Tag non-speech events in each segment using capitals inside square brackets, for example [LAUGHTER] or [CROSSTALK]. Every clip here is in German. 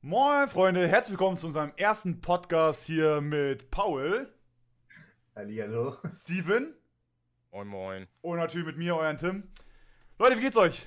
Moin, Freunde, herzlich willkommen zu unserem ersten Podcast hier mit Paul, Hallihallo. Steven Moin, moin. und natürlich mit mir, euren Tim. Leute, wie geht's euch?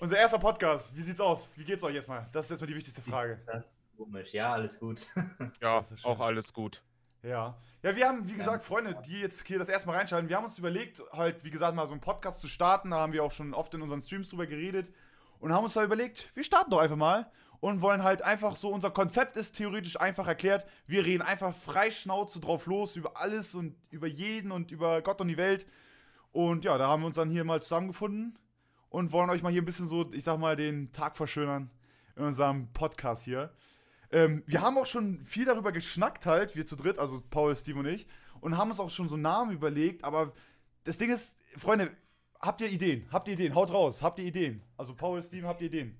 Unser erster Podcast, wie sieht's aus? Wie geht's euch erstmal? Das ist erstmal die wichtigste Frage. Das ist komisch. Ja, alles gut. [LAUGHS] Ja, Das ist schön. auch alles gut. Ja. Ja, wir haben, wie gesagt, Freunde, die jetzt hier das erste Mal reinschalten, wir haben uns überlegt, halt, wie gesagt, mal so einen Podcast zu starten. Da haben wir auch schon oft in unseren Streams drüber geredet und haben uns da überlegt, wir starten doch einfach mal und wollen halt einfach so, unser Konzept ist theoretisch einfach erklärt. Wir reden einfach frei Schnauze drauf los über alles und über jeden und über Gott und die Welt. Und ja, da haben wir uns dann hier mal zusammengefunden und wollen euch mal hier ein bisschen so, ich sag mal, den Tag verschönern in unserem Podcast hier. Ähm, wir haben auch schon viel darüber geschnackt halt, wir zu dritt, also Paul, Steve und ich, und haben uns auch schon so Namen überlegt, aber das Ding ist, Freunde, habt ihr Ideen? Habt ihr Ideen? Haut raus, habt ihr Ideen? Also Paul, Steven, habt ihr Ideen?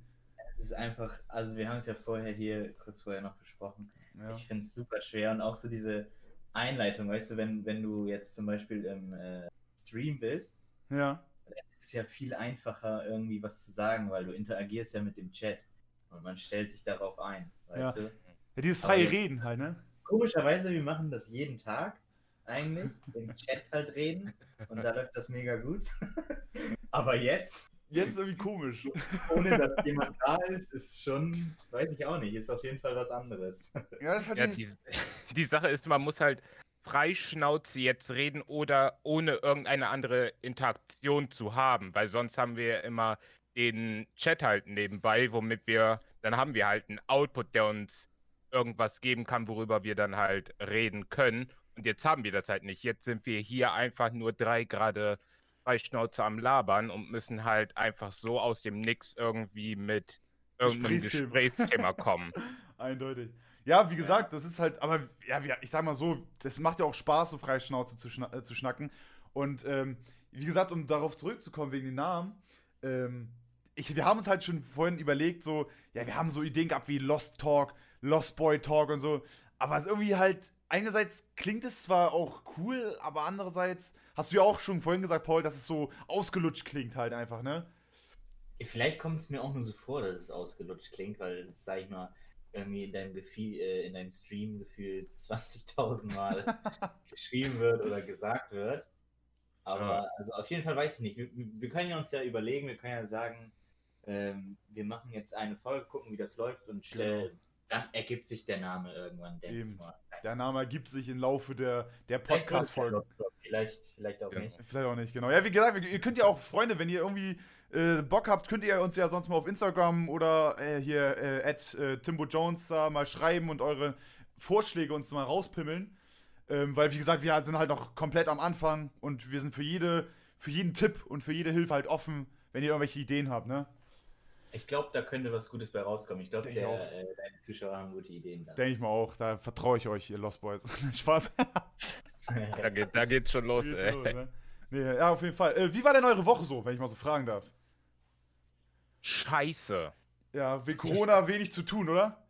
Ist einfach, also wir haben es ja vorher hier, kurz vorher noch besprochen. Ja. Ich finde es super schwer und auch so diese Einleitung, weißt du, wenn, wenn du jetzt zum Beispiel im äh, Stream bist, Ja. ist es ja viel einfacher, irgendwie was zu sagen, weil du interagierst ja mit dem Chat und man stellt sich darauf ein, weißt du? Ja, dieses freie Reden halt, ne? Komischerweise, wir machen das jeden Tag eigentlich, im Chat halt reden und da läuft das mega gut. [LAUGHS] Aber jetzt Jetzt ist irgendwie komisch. ohne dass jemand da ist, ist schon, weiß ich auch nicht, ist auf jeden Fall was anderes. Ja, das halt Ja, die, [LAUGHS] die Sache ist, man muss halt freischnauze jetzt reden oder ohne irgendeine andere Interaktion zu haben, weil sonst haben wir immer den Chat halt nebenbei, womit wir, dann haben wir halt einen Output, der uns irgendwas geben kann, worüber wir dann halt reden können. Und jetzt haben wir das halt nicht. Jetzt sind wir hier einfach nur drei gerade Freischnauze am Labern und müssen halt einfach so aus dem Nix irgendwie mit irgendeinem Gesprächsthema. Gesprächsthema kommen. [LAUGHS] Eindeutig. Ja, wie gesagt, das ist halt, aber ja, ich sag mal so, das macht ja auch Spaß, so frei Schnauze zu, schna äh, zu schnacken. Und ähm, wie gesagt, um darauf zurückzukommen wegen den Namen, ähm, ich, wir haben uns halt schon vorhin überlegt, so, ja, wir haben so Ideen gehabt wie Lost Talk, Lost Boy Talk und so, aber es ist irgendwie halt, einerseits klingt es zwar auch cool, aber andererseits hast du ja auch schon vorhin gesagt, Paul, dass es so ausgelutscht klingt halt einfach, ne? Vielleicht kommt es mir auch nur so vor, dass es ausgelutscht klingt, weil es, sag ich mal, irgendwie in deinem, Gefühl, äh, in deinem Stream gefühlt [LAUGHS] 20.000 Mal [LAUGHS] geschrieben wird oder gesagt wird. Aber Ja. also auf jeden Fall weiß ich nicht. Wir, wir können ja uns ja überlegen, wir können ja sagen, ähm, wir machen jetzt eine Folge, gucken, wie das läuft und stell, dann ergibt sich der Name irgendwann, denke Eben. ich mal. Der Name ergibt sich im Laufe der, der Vielleicht wird es ja Podcast-Folge. Lost Rock, Vielleicht, vielleicht auch Ja. nicht. Vielleicht auch nicht, genau. Ja, wie gesagt, ihr könnt ja auch, Freunde, wenn ihr irgendwie äh, Bock habt, könnt ihr uns ja sonst mal auf Instagram oder äh, hier äh, at äh, Timbo Jones da mal schreiben und eure Vorschläge uns mal rauspimmeln. Ähm, weil, wie gesagt, wir sind halt noch komplett am Anfang und wir sind für jede, für jeden Tipp und für jede Hilfe halt offen, wenn ihr irgendwelche Ideen habt, ne? Ich glaube, da könnte was Gutes bei rauskommen. Ich glaube, Denk ich auch. äh, deine Zuschauer haben gute Ideen. Da. Denke ich mal auch, da vertraue ich euch, ihr Lost Boys. [LAUGHS] Spaß. [LAUGHS] Da, geht, da geht's schon los, Geht's ey. los, ne? nee, ja, auf jeden Fall. Äh, wie war denn eure Woche so, wenn ich mal so fragen darf? Scheiße. Ja, wegen Corona wenig zu tun, oder?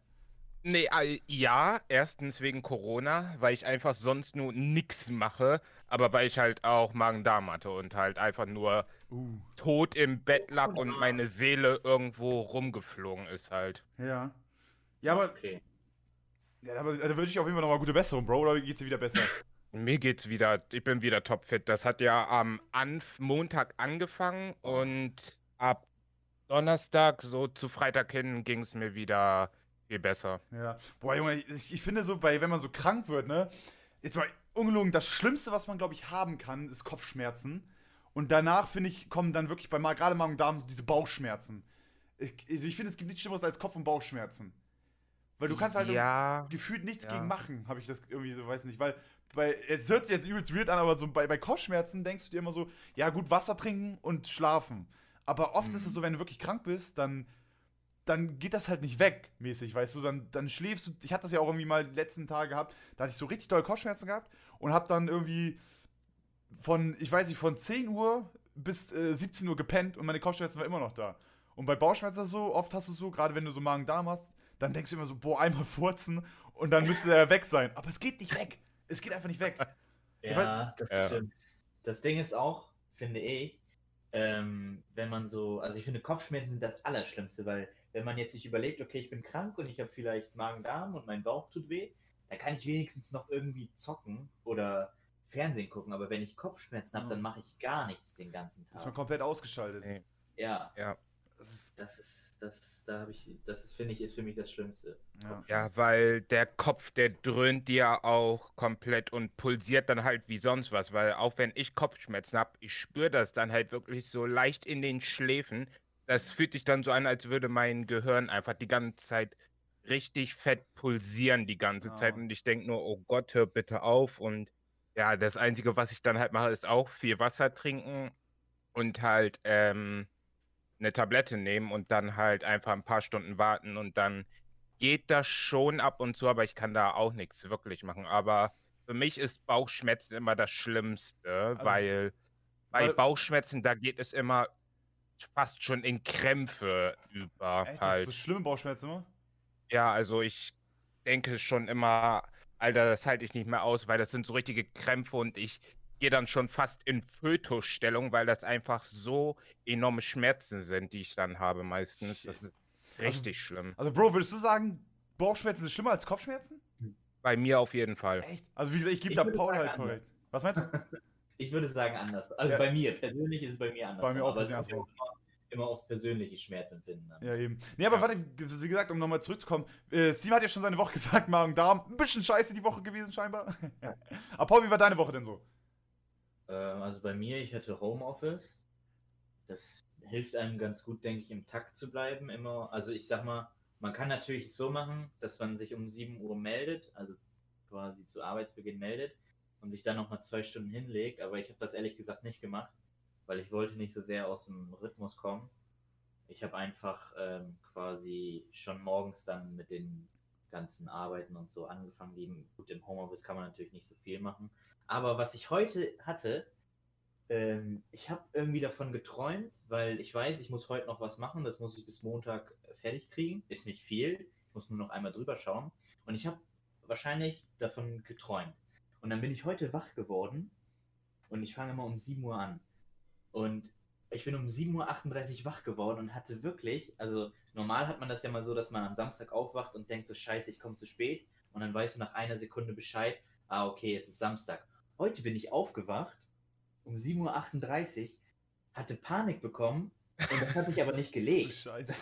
Nee, äh, ja, erstens wegen Corona, weil ich einfach sonst nur nix mache, aber weil ich halt auch Magen-Darm hatte und halt einfach nur Uh, tot im Bett lag und meine Seele irgendwo rumgeflogen ist halt. ja. Ja, aber okay. Ja, aber da wünsche ich auf jeden Fall nochmal gute Besserung, Bro, oder geht's dir wieder besser? Mir geht's wieder, ich bin wieder topfit. Das hat ja am Anf Montag angefangen und ab Donnerstag, so zu Freitag hin, ging es mir wieder viel besser. ja. Boah, Junge, ich, ich finde so, bei, wenn man so krank wird, ne? Jetzt mal ungelogen, das Schlimmste, was man, glaube ich, haben kann, ist Kopfschmerzen. Und danach, finde ich, kommen dann wirklich bei gerade Magen-Darm so diese Bauchschmerzen. Ich, also ich finde, es gibt nichts Schlimmeres als Kopf- und Bauchschmerzen. Weil du kannst halt Ja, gefühlt nichts Ja. gegen machen, habe ich das irgendwie so, weiß nicht, weil bei, es hört sich jetzt übelst weird an, aber so bei, bei Kopfschmerzen denkst du dir immer so, ja gut, Wasser trinken und schlafen. Aber oft Mhm. ist es so, wenn du wirklich krank bist, dann, dann geht das halt nicht weg, mäßig, weißt du, dann, dann schläfst du, ich hatte das ja auch irgendwie mal die letzten Tage gehabt, da hatte ich so richtig doll Kopfschmerzen gehabt und hab dann irgendwie von, ich weiß nicht, von 10 Uhr bis äh, 17 Uhr gepennt und meine Kopfschmerzen waren immer noch da. Und bei Bauchschmerzen ist das so, oft hast du so, gerade wenn du so Magen-Darm hast, dann denkst du immer so, boah, einmal [LAUGHS] furzen und dann müsste der weg sein. Aber es geht nicht weg. Es geht einfach nicht weg. Ja, das Ja. stimmt. Das Ding ist auch, finde ich, ähm, wenn man so, also ich finde Kopfschmerzen sind das Allerschlimmste, weil wenn man jetzt sich überlegt, okay, ich bin krank und ich habe vielleicht Magen-Darm und mein Bauch tut weh, dann kann ich wenigstens noch irgendwie zocken oder Fernsehen gucken. Aber wenn ich Kopfschmerzen habe, dann mache ich gar nichts den ganzen Ist man Tag. komplett ausgeschaltet. Nee. Ja, Ja. Das ist, das ist, das, da habe ich, das ist, finde ich, ist für mich das Schlimmste. ja. Ja, weil der Kopf, der dröhnt dir auch komplett und pulsiert dann halt wie sonst was. Weil auch wenn ich Kopfschmerzen habe, ich spüre das dann halt wirklich so leicht in den Schläfen. Das fühlt sich dann so an, als würde mein Gehirn einfach die ganze Zeit richtig fett pulsieren die ganze Ja. Zeit. Und ich denke nur, oh Gott, hör bitte auf. Und ja, das Einzige, was ich dann halt mache, ist auch viel Wasser trinken und halt ähm, eine Tablette nehmen und dann halt einfach ein paar Stunden warten und dann geht das schon ab und zu, aber ich kann da auch nichts wirklich machen. Aber für mich ist Bauchschmerzen immer das Schlimmste, weil bei Also weil- Bauchschmerzen, da geht es immer fast schon in Krämpfe über Echt, das ist halt. so schlimme Bauchschmerzen immer? Ja, also ich denke schon immer, Alter, das halte ich nicht mehr aus, weil das sind so richtige Krämpfe und ich gehe dann schon fast in Fötusstellung, weil das einfach so enorme Schmerzen sind, die ich dann habe meistens. Das ist richtig schlimm. Also, Bro, würdest du sagen, Bauchschmerzen sind schlimmer als Kopfschmerzen? Bei mir auf jeden Fall. Echt? Also, wie gesagt, ich gebe da Paul halt recht. Was meinst du? [LAUGHS] Ich würde sagen anders. Also Ja. bei mir, persönlich ist es bei mir anders. Bei mir auch aber es immer, immer aufs persönliche Schmerzempfinden an. Ja, eben. Nee, aber Ja. warte, wie gesagt, um nochmal zurückzukommen. Äh, Steve hat ja schon seine Woche [LAUGHS] gesagt, Magen-Darm. Ein bisschen scheiße die Woche gewesen, scheinbar. [LAUGHS] aber Paul, wie war deine Woche denn so? Ähm, also bei mir, ich hatte Homeoffice. Das hilft einem ganz gut, denke ich, im Takt zu bleiben. Immer, also ich sag mal, man kann natürlich so machen, dass man sich um 7 Uhr meldet, also quasi zu Arbeitsbeginn meldet und sich dann nochmal zwei Stunden hinlegt. Aber ich habe das ehrlich gesagt nicht gemacht, weil ich wollte nicht so sehr aus dem Rhythmus kommen. Ich habe einfach ähm, quasi schon morgens dann mit den ganzen Arbeiten und so angefangen. Die, gut, im Homeoffice kann man natürlich nicht so viel machen. Aber was ich heute hatte, ähm, ich habe irgendwie davon geträumt, weil ich weiß, ich muss heute noch was machen. Das muss ich bis Montag äh, fertig kriegen. Ist nicht viel. Ich muss nur noch einmal drüber schauen. Und ich habe wahrscheinlich davon geträumt. Und dann bin ich heute wach geworden und ich fange immer um 7 Uhr an. Und ich bin um 7.38 Uhr wach geworden und hatte wirklich, also normal hat man das ja mal so, dass man am Samstag aufwacht und denkt so, scheiße, ich komme zu spät. Und dann weißt du nach einer Sekunde Bescheid, ah, okay, es ist Samstag. Heute bin ich aufgewacht um 7.38 Uhr, hatte Panik bekommen und das hat sich aber nicht gelegt. [LAUGHS] Scheiße.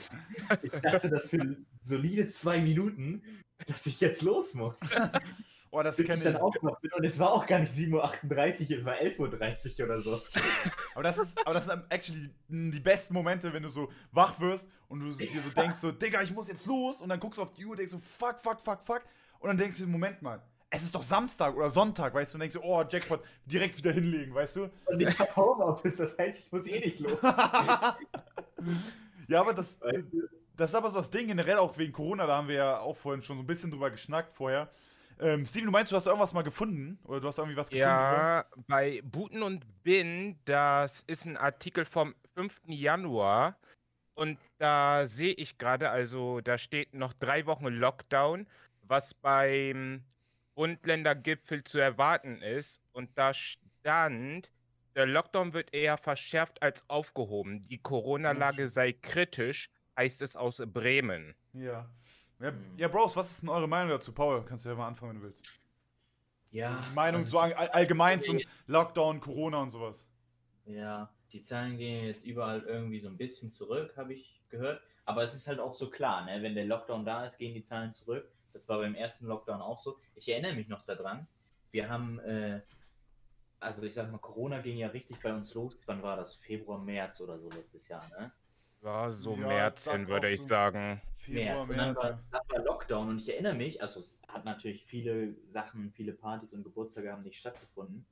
Ich dachte, das für solide zwei Minuten, dass ich jetzt los muss. [LAUGHS] Oh, das Bis ich kenne dann ich. aufgewacht bin und es war auch gar nicht 7.38 Uhr, es war 11.30 Uhr oder so. [LAUGHS] Aber das ist, aber das sind actually die, die besten Momente, wenn du so wach wirst und du dir so denkst, so, Digga, ich muss jetzt los. Und dann guckst du auf die Uhr und denkst so, fuck, fuck, fuck, fuck. Und dann denkst du, Moment mal, es ist doch Samstag oder Sonntag, weißt du? Und denkst du, oh, Jackpot, direkt wieder hinlegen, weißt du? Und ich hab Homeoffice, das heißt, ich muss eh nicht los. [LAUGHS] ja, aber das, Weißt du? das ist aber so das Ding, generell auch wegen Corona, da haben wir ja auch vorhin schon so ein bisschen drüber geschnackt vorher. Ähm, Steven, du meinst, du hast irgendwas mal gefunden? Oder du hast irgendwie was gefunden? oder? Ja, bei Buten und Bin, das ist ein Artikel vom 5. Januar. Und da sehe ich gerade, also da steht noch drei Wochen Lockdown, was beim Bund-Länder-Gipfel zu erwarten ist. Und da stand, der Lockdown wird eher verschärft als aufgehoben. Die Corona-Lage sei kritisch, heißt es aus Bremen. Ja. Ja, Hm. ja, Bros, was ist denn eure Meinung dazu? Paul, kannst du ja mal anfangen, wenn du willst. Ja. Die Meinung also so all, allgemein zum Lockdown, Corona und sowas. Ja, die Zahlen gehen jetzt überall irgendwie so ein bisschen zurück, habe ich gehört. Aber es ist halt auch so klar, ne? wenn der Lockdown da ist, gehen die Zahlen zurück. Das war beim ersten Lockdown auch so. Ich erinnere mich noch daran. Wir haben, äh, also ich sag mal, Corona ging ja richtig bei uns los. Wann war das? Februar, März oder so letztes Jahr, ne? War so Ja, März hin, würde ich so. sagen. Februar, März. Und dann war, dann war Lockdown und ich erinnere mich, also es hat natürlich viele Sachen, viele Partys und Geburtstage haben nicht stattgefunden.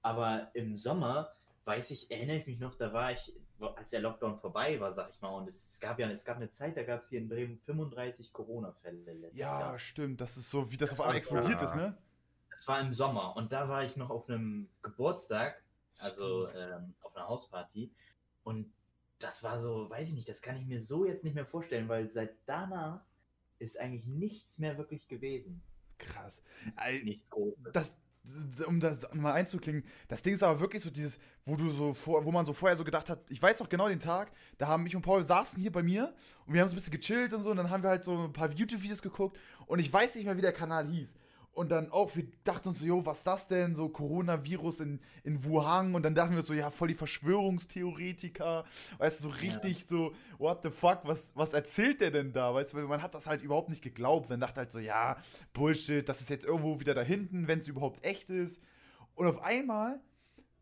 Aber im Sommer, weiß ich, erinnere ich mich noch, da war ich, als der Lockdown vorbei war, sag ich mal, und es, es gab ja es gab eine Zeit, da gab es hier in Bremen 35 Corona-Fälle letztes Ja, Jahr. stimmt. Das ist so, wie das, Das auf einmal explodiert ja. ist, ne? Das war im Sommer und da war ich noch auf einem Geburtstag, also ähm, auf einer Hausparty. Und das war so, weiß ich nicht, das kann ich mir so jetzt nicht mehr vorstellen, weil seit danach ist eigentlich nichts mehr wirklich gewesen. Krass. Ey, Nichts Großes. Das, um das mal einzuklingen, das Ding ist aber wirklich so dieses, wo du so vor, wo man so vorher so gedacht hat, ich weiß noch genau den Tag, da haben mich und Paul saßen hier bei mir und wir haben so ein bisschen gechillt und so und dann haben wir halt so ein paar YouTube-Videos geguckt und ich weiß nicht mehr, wie der Kanal hieß. Und dann auch, wir dachten uns so, jo, was ist das denn? So Coronavirus in, in Wuhan. Und dann dachten wir so, ja, voll die Verschwörungstheoretiker. Weißt du, so richtig ja. so, what the fuck, was, was erzählt der denn da? Weißt du, man hat das halt überhaupt nicht geglaubt. Man dachte halt so, ja, Bullshit, das ist jetzt irgendwo wieder da hinten, wenn es überhaupt echt ist. Und auf einmal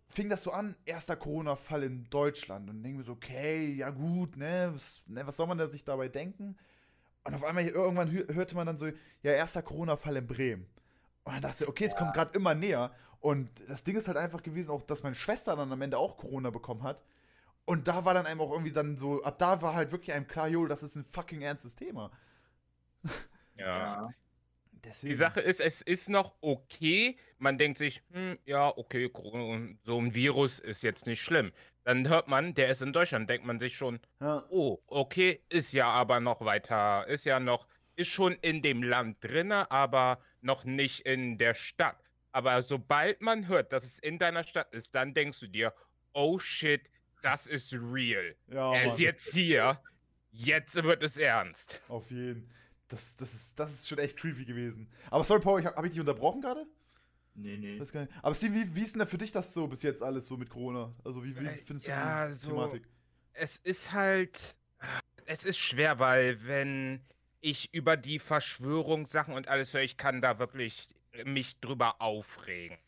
fing das so an, erster Corona-Fall in Deutschland. Und dann denken wir so, okay, ja gut, ne was, ne, was soll man da sich dabei denken? Und auf einmal irgendwann hörte man dann so, ja, erster Corona-Fall in Bremen. Und dann dachte ich, okay, es ja. kommt gerade immer näher. Und das Ding ist halt einfach gewesen, auch, dass meine Schwester dann am Ende auch Corona bekommen hat. Und da war dann einem auch irgendwie dann so, ab da war halt wirklich einem klar, jo, das ist ein fucking ernstes Thema. Ja. Deswegen. Die Sache ist, es ist noch okay. Man denkt sich, hm, ja, okay, so ein Virus ist jetzt nicht schlimm. Dann hört man, der ist in Deutschland, denkt man sich schon, ja. oh, okay, ist ja aber noch weiter, ist ja noch, ist schon in dem Land drinne, aber noch nicht in der Stadt. Aber sobald man hört, dass es in deiner Stadt ist, dann denkst du dir, oh shit, das ist real. Ja, er ist jetzt hier. Jetzt wird es ernst. Auf jeden. Das, das, ist, das ist schon echt creepy gewesen. Aber sorry, Paul, habe hab ich dich unterbrochen gerade? Nee, nee. Aber Steve, wie, wie ist denn da für dich das so bis jetzt alles so mit Corona? Also wie, wie äh, findest du ja, die so, Thematik? Es ist halt, es ist schwer, weil wenn ich über die Verschwörungssachen und alles höre, ich kann da wirklich mich drüber aufregen.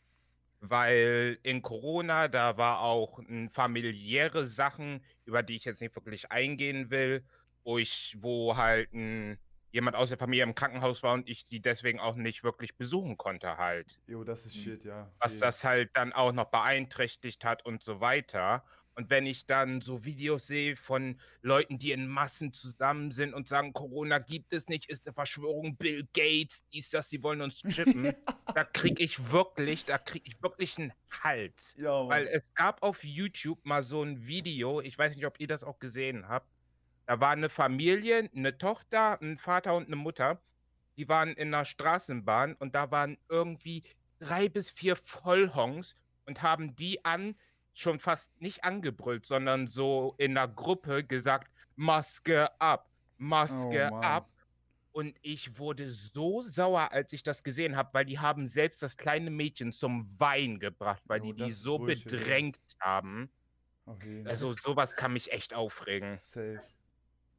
Weil in Corona, da war auch familiäre Sachen, über die ich jetzt nicht wirklich eingehen will, wo ich, wo halt ein, jemand aus der Familie im Krankenhaus war und ich die deswegen auch nicht wirklich besuchen konnte halt. Jo, das ist shit, ja. Was das halt dann auch noch beeinträchtigt hat und so weiter. Und wenn ich dann so Videos sehe von Leuten, die in Massen zusammen sind und sagen, Corona gibt es nicht, ist eine Verschwörung, Bill Gates, dies, das, sie wollen uns [LAUGHS] chippen, da kriege ich wirklich, da kriege ich wirklich einen Hals. Ja, Weil es gab auf YouTube mal so ein Video, ich weiß nicht, ob ihr das auch gesehen habt. Da war eine Familie, eine Tochter, ein Vater und eine Mutter. Die waren in einer Straßenbahn und da waren irgendwie drei bis vier Vollhongs und haben die an schon fast nicht angebrüllt, sondern so in der Gruppe gesagt, Maske ab, Maske oh, ab. Und ich wurde so sauer, als ich das gesehen habe, weil die haben selbst das kleine Mädchen zum Wein gebracht, weil oh, die die so Bullshit, bedrängt ja. haben. Okay. Also sowas kann mich echt aufregen.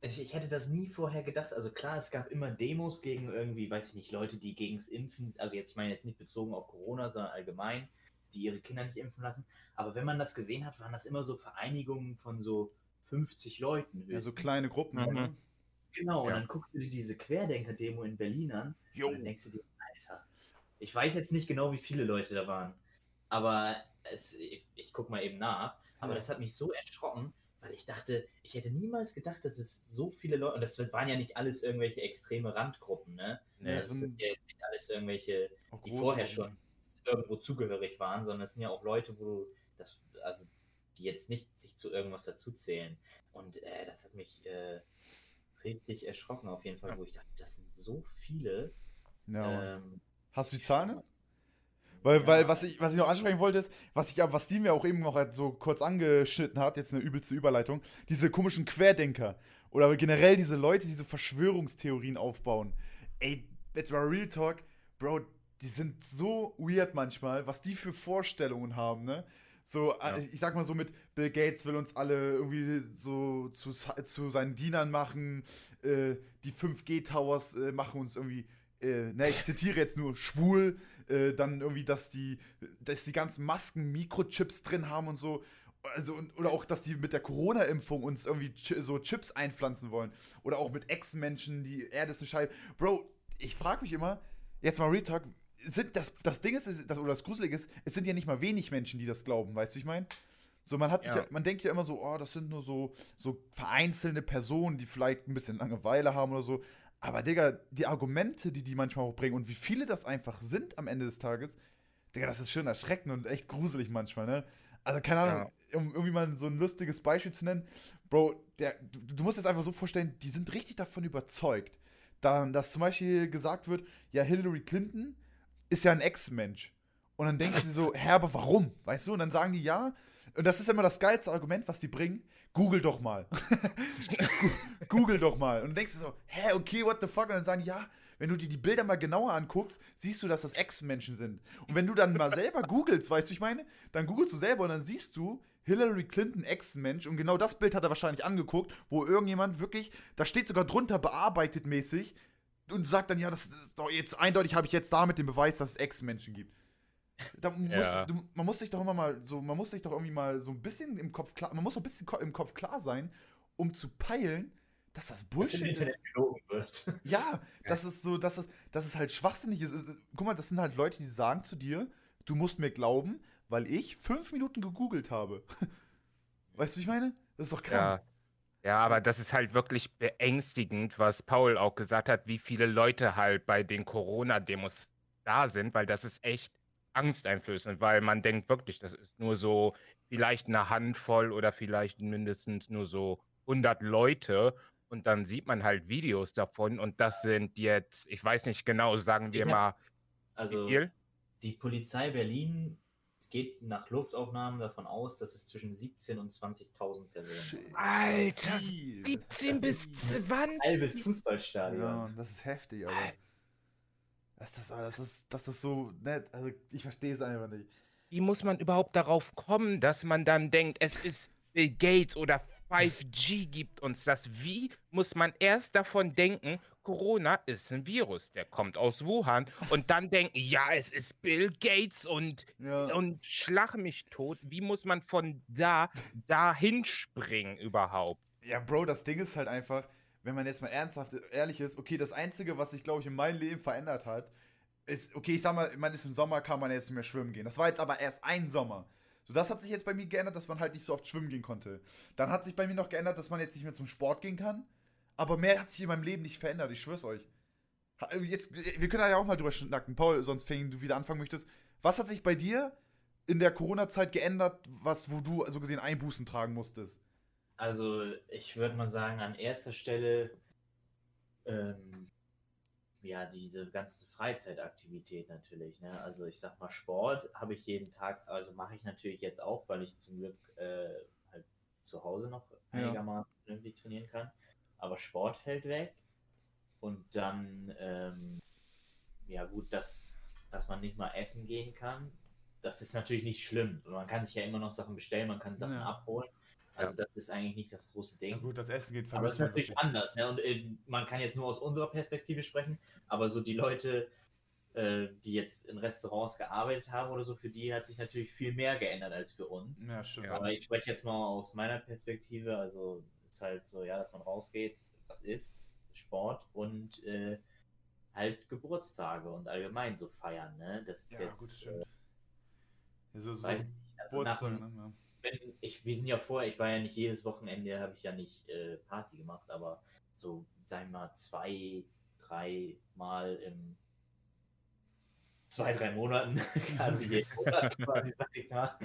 Ich hätte das nie vorher gedacht. Also klar, es gab immer Demos gegen irgendwie, weiß ich nicht, Leute, die gegens Impfen, also jetzt ich meine jetzt nicht bezogen auf Corona, sondern allgemein, die ihre Kinder nicht impfen lassen. Aber wenn man das gesehen hat, waren das immer so Vereinigungen von so 50 Leuten. Höchstens. Ja, so kleine Gruppen. Mhm. Ne? Genau, ja. und dann guckst du dir diese Querdenker-Demo in Berlin an jo. und dann denkst du dir, Alter, ich weiß jetzt nicht genau, wie viele Leute da waren, aber es, ich, ich guck mal eben nach, aber ja. das hat mich so erschrocken, weil ich dachte, ich hätte niemals gedacht, dass es so viele Leute, und das waren ja nicht alles irgendwelche extreme Randgruppen, ne? Ja, das sind ja nicht alles irgendwelche, die vorher schon irgendwo zugehörig waren, sondern es sind ja auch Leute, wo du das, also die jetzt nicht sich zu irgendwas dazu zählen. Und äh, das hat mich äh, richtig erschrocken auf jeden Fall, wo ich dachte, das sind so viele. Ja. Ähm, Hast du die Zahlen? Weil, ja. weil was, ich, was ich noch ansprechen wollte, ist, was ich was die mir auch eben noch halt so kurz angeschnitten hat, jetzt eine übelste Überleitung, diese komischen Querdenker oder generell diese Leute, die diese Verschwörungstheorien aufbauen. Ey, jetzt mal Real Talk, Bro, die sind so weird manchmal, was die für Vorstellungen haben, ne? So, ja. ich sag mal so mit Bill Gates will uns alle irgendwie so zu, zu seinen Dienern machen, äh, die 5G-Towers äh, machen uns irgendwie, äh, ne, ich zitiere jetzt nur, schwul, äh, dann irgendwie, dass die, dass die ganzen Masken Mikrochips drin haben und so. Also, oder auch, dass die mit der Corona-Impfung uns irgendwie so Chips einpflanzen wollen. Oder auch mit Ex-Menschen, die Erde ist eine Scheibe. Bro, ich frag mich immer, jetzt mal Retalk, sind das, das Ding ist, das, oder das Gruselige ist, es sind ja nicht mal wenig Menschen, die das glauben, weißt du, ich meine? So, man hat ja. ja. man denkt ja immer so, oh, das sind nur so, so vereinzelte Personen, die vielleicht ein bisschen Langeweile haben oder so. Aber, Digga, die Argumente, die die manchmal auch bringen und wie viele das einfach sind am Ende des Tages, Digga, das ist schön erschreckend und echt gruselig manchmal, ne? Also, keine Ahnung, ja. um irgendwie mal so ein lustiges Beispiel zu nennen. Bro, der, du, du musst es einfach so vorstellen, die sind richtig davon überzeugt, dass zum Beispiel gesagt wird, ja, Hillary Clinton ist ja ein Ex-Mensch. Und dann du dir so, hä, aber warum? Weißt du? Und dann sagen die ja. Und das ist immer das geilste Argument, was die bringen. Google doch mal. [LAUGHS] Google doch mal. Und dann denkst du so, hä, okay, what the fuck? Und dann sagen die, ja, wenn du dir die Bilder mal genauer anguckst, siehst du, dass das Ex-Menschen sind. Und wenn du dann mal selber googelst, weißt du, ich meine, dann googelst du selber und dann siehst du, Hillary Clinton Ex-Mensch und genau das Bild hat er wahrscheinlich angeguckt, wo irgendjemand wirklich, da steht sogar drunter bearbeitet mäßig und sagt dann, ja, das ist doch jetzt eindeutig, habe ich jetzt damit den Beweis, dass es Ex-Menschen gibt. Da muss, Ja. du, man muss sich doch immer mal so, man muss sich doch irgendwie mal so ein bisschen im Kopf klar, man muss so ein bisschen im Kopf klar sein, um zu peilen, dass das Bullshit ist. Internet gelogen wird. [LAUGHS] Ja, das ist so, dass es, dass es halt schwachsinnig ist. Ist. Guck mal, das sind halt Leute, die sagen zu dir, du musst mir glauben, weil ich fünf Minuten gegoogelt habe. [LAUGHS] Weißt du, wie ich meine? Das ist doch krank. Ja. Ja, aber das ist halt wirklich beängstigend, was Paul auch gesagt hat, wie viele Leute halt bei den Corona-Demos da sind, weil das ist echt angsteinflößend, weil man denkt wirklich, das ist nur so vielleicht eine Handvoll oder vielleicht mindestens nur so 100 Leute. Und dann sieht man halt Videos davon und das sind jetzt, ich weiß nicht genau, sagen wir mal, Also die Polizei Berlin, es geht nach Luftaufnahmen davon aus, dass es zwischen 17.000 und 20.000 Personen sind. Alter, Viel. Das ist 17 bis heftig. 20. Halbes Fußballstadion. Ja, das ist heftig, aber. Das ist, das ist, das ist so nett. Also, ich verstehe es einfach nicht. Wie muss man überhaupt darauf kommen, dass man dann denkt, es ist Bill Gates oder 5G gibt uns das? Wie muss man erst davon denken, Corona ist ein Virus, der kommt aus Wuhan und dann denken, ja, es ist Bill Gates und, Ja. und schlag mich tot. Wie muss man von da dahin springen überhaupt? Ja, Bro, das Ding ist halt einfach, wenn man jetzt mal ernsthaft ehrlich ist, okay, das Einzige, was sich, glaube ich, in meinem Leben verändert hat, ist, okay, ich sag mal, man ist im Sommer, kann man jetzt nicht mehr schwimmen gehen. Das war jetzt aber erst ein Sommer. So, das hat sich jetzt bei mir geändert, dass man halt nicht so oft schwimmen gehen konnte. Dann hat sich bei mir noch geändert, dass man jetzt nicht mehr zum Sport gehen kann. Aber mehr hat sich in meinem Leben nicht verändert, ich schwör's euch. Ha- Jetzt, wir können da ja auch mal drüber schnacken, Paul, sonst wenn du wieder anfangen möchtest. Was hat sich bei dir in der Corona-Zeit geändert, was, wo du so gesehen Einbußen tragen musstest? Also ich würde mal sagen, an erster Stelle ähm, ja diese ganze Freizeitaktivität natürlich. Ne? Also ich sag mal, Sport habe ich jeden Tag, also mache ich natürlich jetzt auch, weil ich zum Glück äh, halt zu Hause noch Ja. einigermaßen vernünftig trainieren kann. Aber Sport fällt weg. Und dann, ähm, ja gut, dass, dass man nicht mal essen gehen kann, das ist natürlich nicht schlimm. Man kann sich ja immer noch Sachen bestellen, man kann Sachen Ja. abholen. Also das ist eigentlich nicht das große Ding. Ja, gut, das Essen geht Aber es ist natürlich anders, ne? Und äh, man kann jetzt nur aus unserer Perspektive sprechen, aber so die Leute, äh, die jetzt in Restaurants gearbeitet haben oder so, für die hat sich natürlich viel mehr geändert als für uns. Ja, stimmt. Ja. Aber ich spreche jetzt mal aus meiner Perspektive, also ist halt so, ja, dass man rausgeht, was ist, Sport und äh, halt Geburtstage und allgemein so feiern, ne? Das ist Ja, jetzt, gut, äh, stimmt. Ja, so, so also Geburtstag, dem- ne? Wenn ich, wir sind ja vorher, ich war ja nicht jedes Wochenende, habe ich ja nicht äh, Party gemacht, aber so, sagen wir mal, zwei, drei Mal im zwei, drei Monaten, [LAUGHS] quasi jeden Monat, [LAUGHS] quasi, sag ich mal,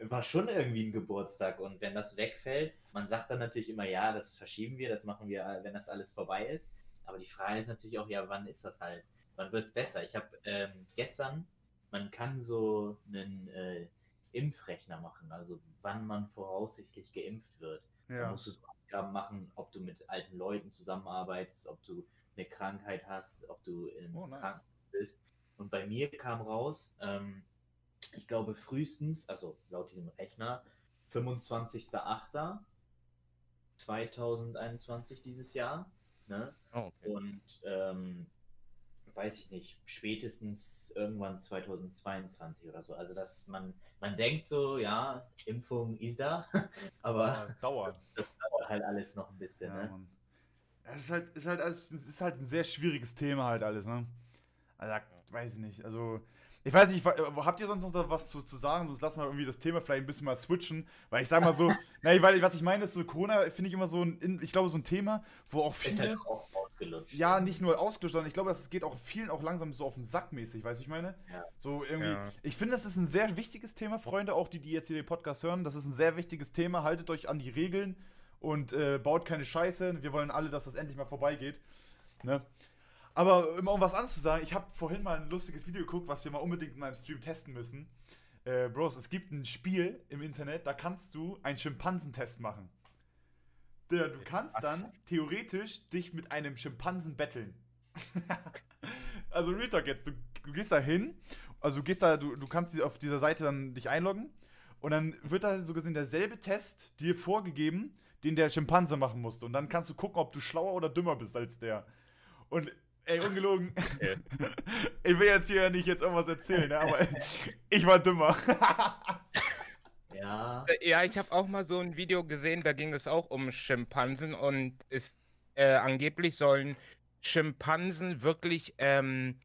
war schon irgendwie ein Geburtstag. Und wenn das wegfällt, man sagt dann natürlich immer, ja, das verschieben wir, das machen wir, wenn das alles vorbei ist. Aber die Frage ist natürlich auch, ja, wann ist das halt? Wann wird es besser? Ich habe ähm, gestern, man kann so einen äh, Impfrechner machen, also wann man voraussichtlich geimpft wird. Da Ja. musst du so Angaben machen, ob du mit alten Leuten zusammenarbeitest, ob du eine Krankheit hast, ob du im Oh. Krankenhaus bist. Und bei mir kam raus, ähm, ich glaube frühestens, also laut diesem Rechner, 25.08.2021 dieses Jahr. Ne? Oh, okay. Und ähm, weiß ich nicht, spätestens irgendwann 2022 oder so. Also dass man, man denkt so, ja, Impfung ist da, [LAUGHS] aber Ja, Dauer. [LAUGHS] dauert halt alles noch ein bisschen, Ja, ne? Es ist halt, ist halt, alles, es ist halt ein sehr schwieriges Thema halt alles, ne? Also, weiß ich nicht. Also, ich weiß nicht, wa- habt ihr sonst noch da was zu, zu sagen? Sonst lass mal irgendwie das Thema vielleicht ein bisschen mal switchen. Weil ich sag mal so, [LAUGHS] nein, weil was ich meine ist so, Corona finde ich immer so ein, ich glaube, so ein Thema, wo auch Ist halt viele, auch ausgelutscht. ja, nicht nur ausgelöscht, sondern ich glaube, das geht auch vielen auch langsam so auf den Sack mäßig, weißt du, ich meine? Ja. So irgendwie, Ja. ich finde, das ist ein sehr wichtiges Thema, Freunde, auch die, die jetzt hier den Podcast hören. Das ist ein sehr wichtiges Thema. Haltet euch an die Regeln und äh, baut keine Scheiße. Wir wollen alle, dass das endlich mal vorbeigeht. Ne? Aber um, um was anderes zu sagen, ich habe vorhin mal ein lustiges Video geguckt, was wir mal unbedingt in meinem Stream testen müssen. Äh, Bros, es gibt ein Spiel im Internet, da kannst du einen Schimpansentest machen. Der, du kannst dann theoretisch dich mit einem Schimpansen betteln. [LAUGHS] also Real Talk jetzt, du, du gehst da hin, also du gehst da, du, du kannst auf dieser Seite dann dich einloggen und dann wird da so gesehen derselbe Test dir vorgegeben, den der Schimpanse machen musste. Und dann kannst du gucken, ob du schlauer oder dümmer bist als der. Und ey, ungelogen. [LAUGHS] Ich will jetzt hier nicht jetzt irgendwas erzählen, ne? aber [LAUGHS] ich war dümmer. Ja. Äh, Ja, ich habe auch mal so ein Video gesehen, da ging es auch um Schimpansen und es äh, angeblich sollen Schimpansen wirklich ähm,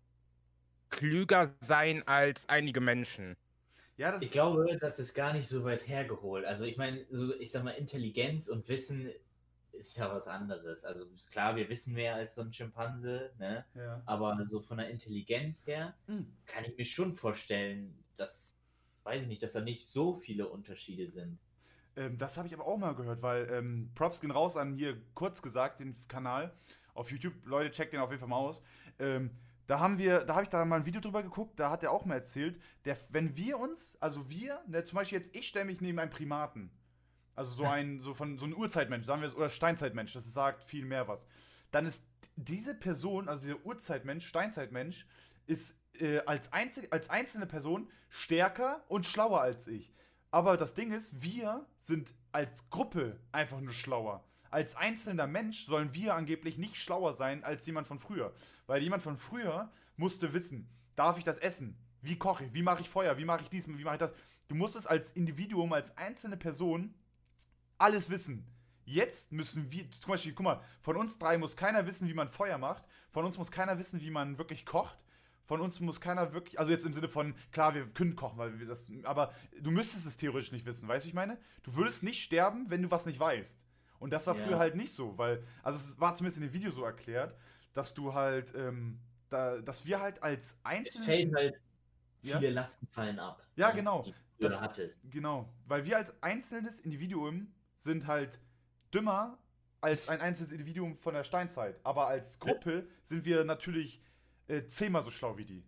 klüger sein als einige Menschen. ja, das Ich glaube, das ist gar nicht so weit hergeholt. Also ich meine, so, ich sag mal, Intelligenz und Wissen ist ja was anderes. Also klar, wir wissen mehr als so ein Schimpanse, ne? ja. Aber so von der Intelligenz her Hm. kann ich mir schon vorstellen, dass, weiß ich nicht, dass da nicht so viele Unterschiede sind. Ähm, das habe ich aber auch mal gehört, weil ähm, Props gehen raus an hier kurz gesagt den Kanal auf YouTube. Leute, checkt den auf jeden Fall mal aus. Ähm, da haben wir, da habe ich da mal ein Video drüber geguckt, da hat er auch mal erzählt, der, wenn wir uns, also wir, ne, zum Beispiel jetzt, ich stelle mich neben einen Primaten. Also so ein, so von so ein Urzeitmensch, sagen wir es, oder Steinzeitmensch, das sagt viel mehr was. Dann ist diese Person, also dieser Urzeitmensch, Steinzeitmensch, ist äh, als, einzig, als einzelne Person stärker und schlauer als ich. Aber das Ding ist, wir sind als Gruppe einfach nur schlauer. Als einzelner Mensch sollen wir angeblich nicht schlauer sein als jemand von früher. Weil jemand von früher musste wissen, darf ich das essen? Wie koche ich? Wie mache ich Feuer? Wie mache ich dies? Wie mache ich das? Du musstest als Individuum, als einzelne Person alles wissen. Jetzt müssen wir, zum Beispiel, guck mal, von uns drei muss keiner wissen, wie man Feuer macht. Von uns muss keiner wissen, wie man wirklich kocht. Von uns muss keiner wirklich, also jetzt im Sinne von, klar, wir können kochen, weil wir das, aber du müsstest es theoretisch nicht wissen, weißt du, ich meine? Du würdest nicht sterben, wenn du was nicht weißt. Und das war Ja. früher halt nicht so, weil, also es war zumindest in dem Video so erklärt, dass du halt, ähm, da, dass wir halt als Es Einzelne. fällen halt Ja? viele Lasten fallen ab. Ja, genau. Das- da hattest. Genau, weil wir als einzelnes Individuum sind halt dümmer als ein einzelnes Individuum von der Steinzeit. Aber als Gruppe sind wir natürlich äh, zehnmal so schlau wie die.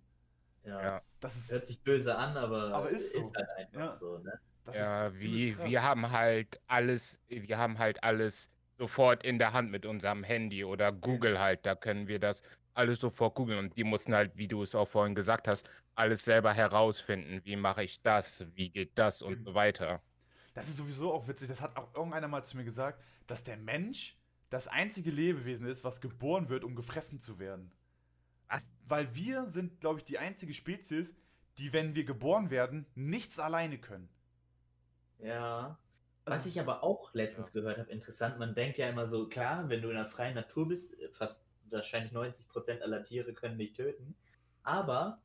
Ja. Ja. Das ist, Hört sich böse an, aber, Aber ist so. halt einfach Ja. so, ne? das Ja, ist wie, wir haben halt alles, wir haben halt alles sofort in der Hand mit unserem Handy oder Google halt, da können wir das alles sofort googeln und die mussten halt, wie du es auch vorhin gesagt hast, alles selber herausfinden. Wie mache ich das? Wie geht das und so weiter. Das ist sowieso auch witzig. Das hat auch irgendeiner mal zu mir gesagt, dass der Mensch das einzige Lebewesen ist, was geboren wird, um gefressen zu werden. Weil wir sind, glaube ich, die einzige Spezies, die, wenn wir geboren werden, nichts alleine können. Ja. Was Also- ich aber auch letztens gehört habe, interessant, man denkt ja immer so, klar, wenn du in der freien Natur bist, äh, fast wahrscheinlich 90% aller Tiere können dich töten. Aber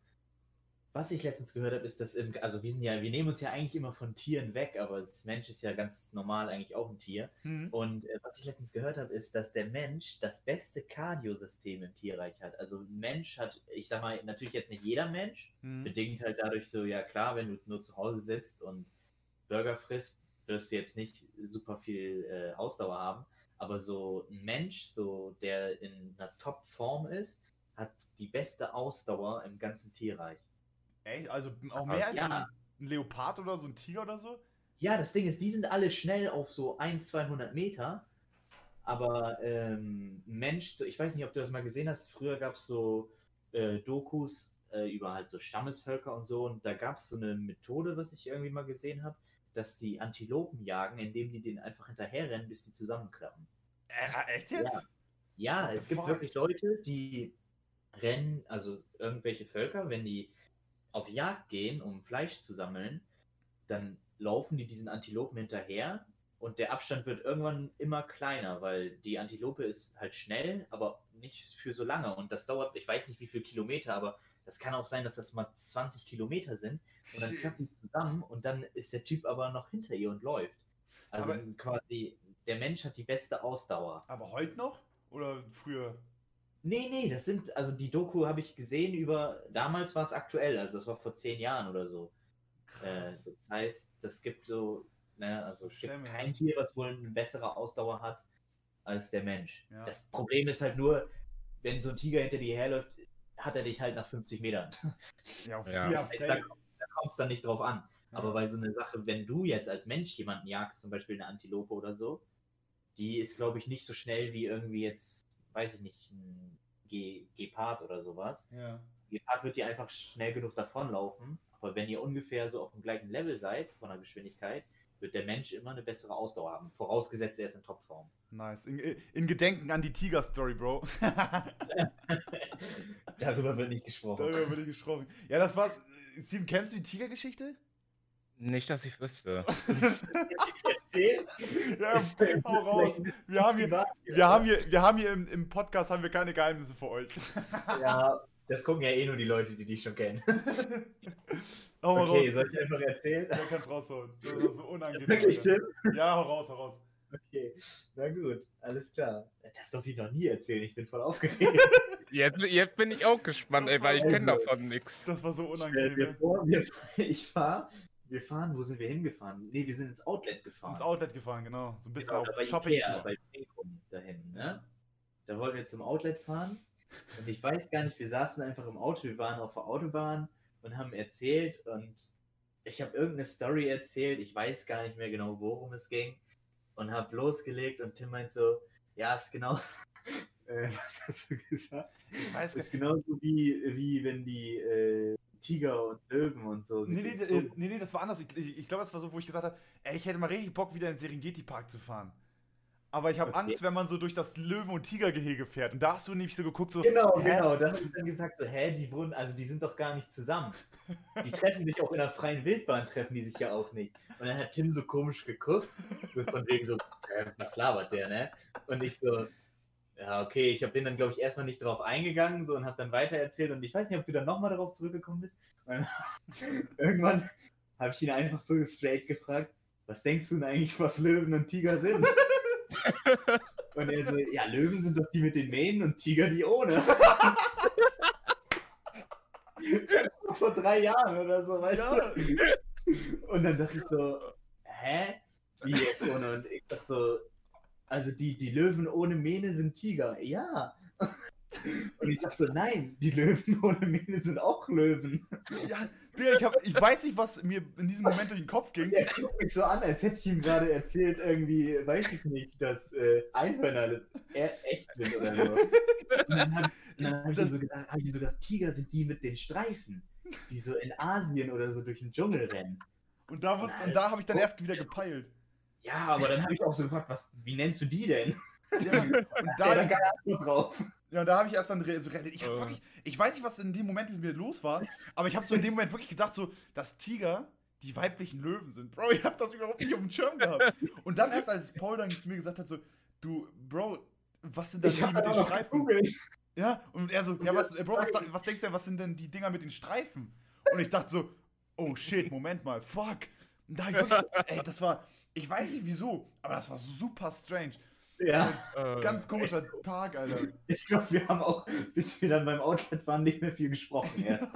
was ich letztens gehört habe, ist, dass im, also wir sind ja, wir nehmen uns ja eigentlich immer von Tieren weg, aber das Mensch ist ja ganz normal eigentlich auch ein Tier. Hm. Und äh, was ich letztens gehört habe, ist, dass der Mensch das beste Kardiosystem im Tierreich hat. Also Mensch hat, ich sag mal, natürlich jetzt nicht jeder Mensch, Hm. bedingt halt dadurch so, ja klar, wenn du nur zu Hause sitzt und Burger frisst, wirst du jetzt nicht super viel äh, Ausdauer haben. Aber so ein Mensch, so der in einer Top-Form ist, hat die beste Ausdauer im ganzen Tierreich. Ey, also auch mehr als ja. ein Leopard oder so ein Tiger oder so? Ja, das Ding ist, die sind alle schnell auf so 1, 200 Meter. Aber ähm, ein Mensch, ich weiß nicht, ob du das mal gesehen hast, früher gab es so äh, Dokus äh, über halt so Stammesvölker und so. Und da gab es so eine Methode, was ich irgendwie mal gesehen habe, dass die Antilopen jagen, indem die denen einfach hinterherrennen, bis sie zusammenklappen. Äh, echt jetzt? Ja, the es gibt wirklich Leute, die rennen, also irgendwelche Völker, wenn die auf Jagd gehen, um Fleisch zu sammeln, dann laufen die diesen Antilopen hinterher und der Abstand wird irgendwann immer kleiner, weil die Antilope ist halt schnell, aber nicht für so lange und das dauert, ich weiß nicht wie viele Kilometer, aber das kann auch sein, dass das mal 20 Kilometer sind und dann klappen die zusammen und dann ist der Typ aber noch hinter ihr und läuft. Also Aber- quasi, der Mensch hat die beste Ausdauer. Aber heute noch? Oder früher? Nee, nee, das sind, also die Doku habe ich gesehen über, damals war es aktuell, also das war vor zehn Jahren oder so. Äh, Krass. das heißt, das gibt so, ne, also es gibt kein. Tier, was wohl eine bessere Ausdauer hat als der Mensch. Ja. Das Problem ist halt nur, wenn so ein Tiger hinter dir herläuft, hat er dich halt nach 50 Metern. [LAUGHS] Ja, Ja. ja, Heißt, da kommt es dann nicht drauf an. Ja. Aber bei so einer Sache, wenn du jetzt als Mensch jemanden jagst, zum Beispiel eine Antilope oder so, die ist, glaube ich, nicht so schnell wie irgendwie jetzt, weiß ich nicht, ein Ge Gepard oder sowas. Ja. Gepard wird dir einfach schnell genug davonlaufen. Aber wenn ihr ungefähr so auf dem gleichen Level seid, von der Geschwindigkeit, wird der Mensch immer eine bessere Ausdauer haben. Vorausgesetzt, er ist in Topform. Nice. In, in Gedenken an die Tiger-Story, Bro. [LAUGHS] Darüber wird nicht gesprochen. Darüber bin ich gesprochen. Ja, das war. Steven, kennst du die Tiger-Geschichte? Nicht, dass ich wüsste. Erzähl. [LAUGHS] ja, [LAUGHS] Ist [LAUGHS] hau raus. Wir haben hier, wir haben hier, wir haben hier im, im Podcast haben wir keine Geheimnisse für euch. Ja, das gucken ja eh nur die Leute, die dich schon kennen. Hau mal Okay, raus. soll ich einfach erzählen? Ja, kannst raushauen. Das war so unangenehm. Wirklich. Tim? Ja, hau raus, hau raus. Okay, na gut, alles klar. Das darf ich noch nie erzählen, ich bin voll aufgeregt. Jetzt, jetzt bin ich auch gespannt, Das ey, weil ich war kenne davon nichts. Das war so unangenehm. Ne? vor, wir, ich fahr, wir fahren, wo sind wir hingefahren? Nee, wir sind ins Outlet gefahren. Ins Outlet gefahren, genau. So ein bisschen Genau, bei auf Ikea, Shopping. bei Pinkum dahin, ne? Da wollten wir zum Outlet fahren und ich weiß gar nicht, wir saßen einfach im Auto, wir waren auf der Autobahn und haben erzählt und ich habe irgendeine Story erzählt, ich weiß gar nicht mehr genau, worum es ging und habe losgelegt und Tim meint so, ja, ist genau, [LAUGHS] äh, was hast du gesagt? Ich weiß Ist genauso wie, wie wenn die äh, Tiger und Löwen und so. Nee, nee, so- äh, nee, nee, das war anders. Ich, ich, ich glaube, das war so, wo ich gesagt habe, ey, ich hätte mal richtig Bock, wieder in den Serengeti-Park zu fahren. Aber ich habe Okay. Angst, wenn man so durch das Löwen- und Tigergehege fährt. Und da hast du nämlich so geguckt, so. Genau, hä? genau. Da habe ich dann gesagt, so, hä, die wohnen, also die sind doch gar nicht zusammen. Die treffen sich auch in der freien Wildbahn, treffen die sich ja auch nicht. Und dann hat Tim so komisch geguckt, so von wegen so, äh, was labert der, ne? Und ich so, ja, okay, ich hab- bin dann, glaube ich, erstmal nicht drauf eingegangen so, und habe dann weiter erzählt. Und ich weiß nicht, ob du dann nochmal darauf zurückgekommen bist. [LAUGHS] Irgendwann habe ich ihn einfach so straight gefragt, was denkst du denn eigentlich, was Löwen und Tiger sind? [LAUGHS] Und er so, ja, Löwen sind doch die mit den Mähnen und Tiger die ohne. [LAUGHS] Vor drei Jahren oder so, weißt Ja. du? Und dann dachte ich so, hä? Wie jetzt ohne? Und ich sag so, also die, die Löwen ohne Mähne sind Tiger. Ja. Und ich sag so, nein, die Löwen [LAUGHS] ohne Mähne sind auch Löwen. Ja, ich, hab, ich weiß nicht, was mir in diesem Moment durch den Kopf ging. Er guckt mich so an, als hätte ich ihm gerade erzählt, irgendwie, weiß ich nicht, dass äh, Einhörner e echt sind oder so. Und dann habe hab ich, ihm so gedacht- hab ich ihm so gedacht, Tiger sind die mit den Streifen, die so in Asien oder so durch den Dschungel rennen. Und da, wusste- und da habe ich dann erst wieder gepeilt. Ja, aber dann habe ich auch so gefragt, was, wie nennst du die denn? Ja, [LAUGHS] und Da dann ist, keine Antwort drauf. ja, da habe ich erst dann so. Ich, hab wirklich, ich weiß nicht, was in dem Moment mit mir los war, aber ich habe so in dem Moment wirklich gedacht, so, dass Tiger die weiblichen Löwen sind. Bro, ich habe das überhaupt nicht auf dem Schirm gehabt. Und dann erst, als Paul dann zu mir gesagt hat, so, du, Bro, was sind Ich die mit den Streifen? Ja, und er so, ja, was, äh, Bro, was, da- was denkst du denn, was sind denn die Dinger mit den Streifen? Und ich dachte so, oh shit, Moment mal, fuck. Und da hab ich wirklich, ey, das war, ich weiß nicht wieso, aber das war super strange. Ja, Äh, Ganz komischer Tag, Alter. ich glaube, wir haben auch, bis wir dann beim Outlet waren, nicht mehr viel gesprochen. [LAUGHS] Erst.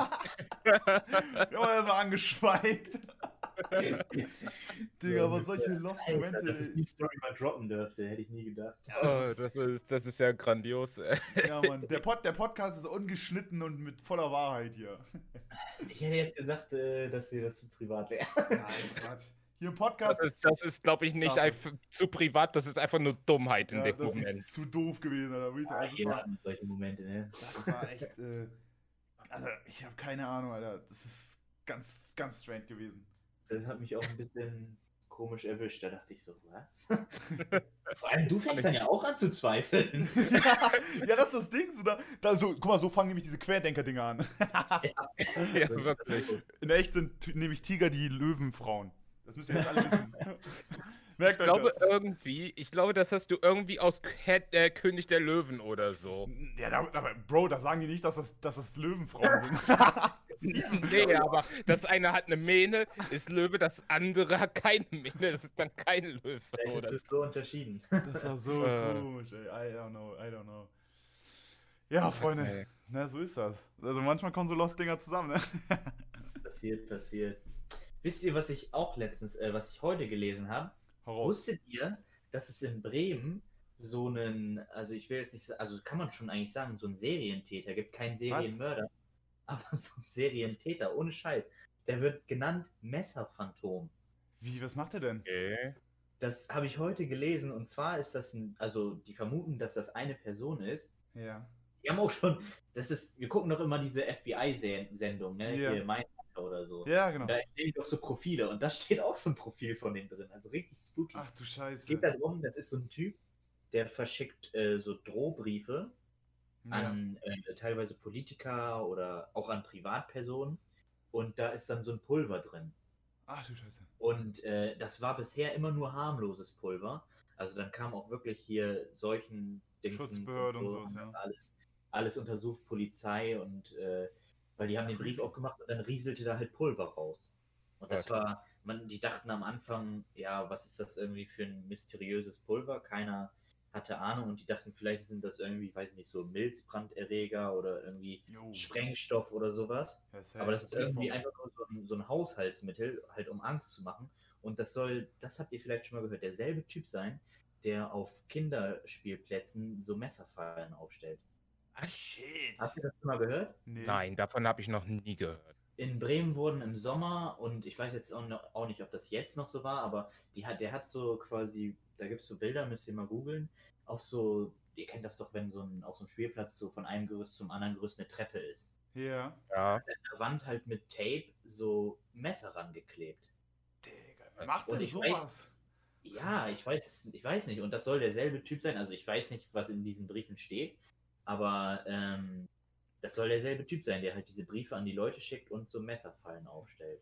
Wir haben erstmal angeschweigt. [LAUGHS] Digga, aber solche lost Momente. dass es die Story mal droppen dürfte, hätte ich nie gedacht. oh, das, ist, das ist ja grandios. ey. Ja, Mann. Der, Pod, der Podcast ist ungeschnitten und mit voller Wahrheit hier. Ich hätte jetzt gesagt, äh, dass dir das zu privat wäre. Nein, Quatsch. Hier im Das Podcast. ist, das ist glaube ich, nicht Das einfach zu privat, das ist einfach nur Dummheit in Ja, dem das Moment. ist zu doof gewesen, Alter. Ja, also, das, jeder war, hat solche Momente, ne? das war echt. Äh, also, ich habe keine Ahnung, Alter. Das ist ganz, ganz strange gewesen. Das hat mich auch ein bisschen komisch erwischt. Da dachte ich so, was? [LAUGHS] Vor allem du fängst dann ja auch an zu zweifeln. [LAUGHS] ja, das ist das Ding. So, da, da, so, guck mal, so fangen nämlich diese Querdenker-Dinger an. [LAUGHS] Ja, wirklich. In echt sind nämlich Tiger die Löwenfrauen. Das müsst ihr jetzt alle wissen. [LAUGHS] Merkt Ich euch glaube das. irgendwie, ich glaube, das hast du irgendwie aus Kä- äh, König der Löwen oder so. Ja, da, aber Bro, da sagen die nicht, dass das, dass das Löwenfrauen [LAUGHS] sind. [LAUGHS] Nee, aber das eine hat eine Mähne, ist Löwe, das andere hat keine Mähne, das ist dann kein Löwe. Vielleicht Oder ist so unterschieden. Das war so Äh. komisch, ey. I don't know, I don't know. Ja, Freunde, Okay. na, so ist das. Also manchmal kommen so Lost-Dinger zusammen, ne? Passiert, passiert. Wisst ihr, was ich auch letztens, äh, was ich heute gelesen habe? Wusstet ihr, dass es in Bremen so einen, also ich will jetzt nicht, also kann man schon eigentlich sagen, so einen Serientäter, gibt keinen Serienmörder, [LAUGHS] aber so einen Serientäter, ohne Scheiß. Der wird genannt Messerphantom. Wie, was macht er denn? Okay. Das habe ich heute gelesen und zwar ist das ein, also die vermuten, dass das eine Person ist. Ja. Die haben auch schon, das ist, wir gucken doch immer diese FBI-Sendung, ne? Ja. Hier Mindhunter oder so. Ja, genau. Und da stehen doch so Profile und da steht auch so ein Profil von dem drin. Also richtig spooky. Ach du Es Scheiße. geht darum, das ist so ein Typ, der verschickt äh, so Drohbriefe Ja. an äh, teilweise Politiker oder auch an Privatpersonen. Und da ist dann so ein Pulver drin. Ach du Scheiße. Und äh, das war bisher immer nur harmloses Pulver. Also dann kam auch wirklich hier solchen Schutzbehörde und sowas, haben ja. das alles, alles untersucht, Polizei und äh, weil die haben den Brief aufgemacht und dann rieselte da halt Pulver raus. Und das Okay. war, man, die dachten am Anfang, ja, was ist das irgendwie für ein mysteriöses Pulver? Keiner hatte Ahnung und die dachten, vielleicht sind das irgendwie, weiß nicht, so Milzbranderreger oder irgendwie Jo. Sprengstoff oder sowas. Safe. Aber das ist irgendwie einfach nur so ein, so ein Haushaltsmittel, halt um Angst zu machen. Und das soll, das habt ihr vielleicht schon mal gehört, derselbe Typ sein, der auf Kinderspielplätzen so Messerfallen aufstellt. Ah, shit. Habt ihr das schon mal gehört? Nee. Nein, davon habe ich noch nie gehört. In Bremen wurden im Sommer, und ich weiß jetzt auch, noch, auch nicht, ob das jetzt noch so war, aber die hat, der hat so quasi, da gibt es so Bilder, müsst ihr mal googeln, auf so, ihr kennt das doch, wenn so ein, auf so einem Spielplatz so von einem Gerüst zum anderen Gerüst eine Treppe ist. Ja. Ja. An der Wand halt mit Tape so Messer rangeklebt. Digga. Wer macht denn ich weiß- sowas? Ja, ich weiß, es- ich weiß nicht. Und das soll derselbe Typ sein. Also ich weiß nicht, was in diesen Briefen steht, aber ähm, das soll derselbe Typ sein, der halt diese Briefe an die Leute schickt und so Messerfallen aufstellt.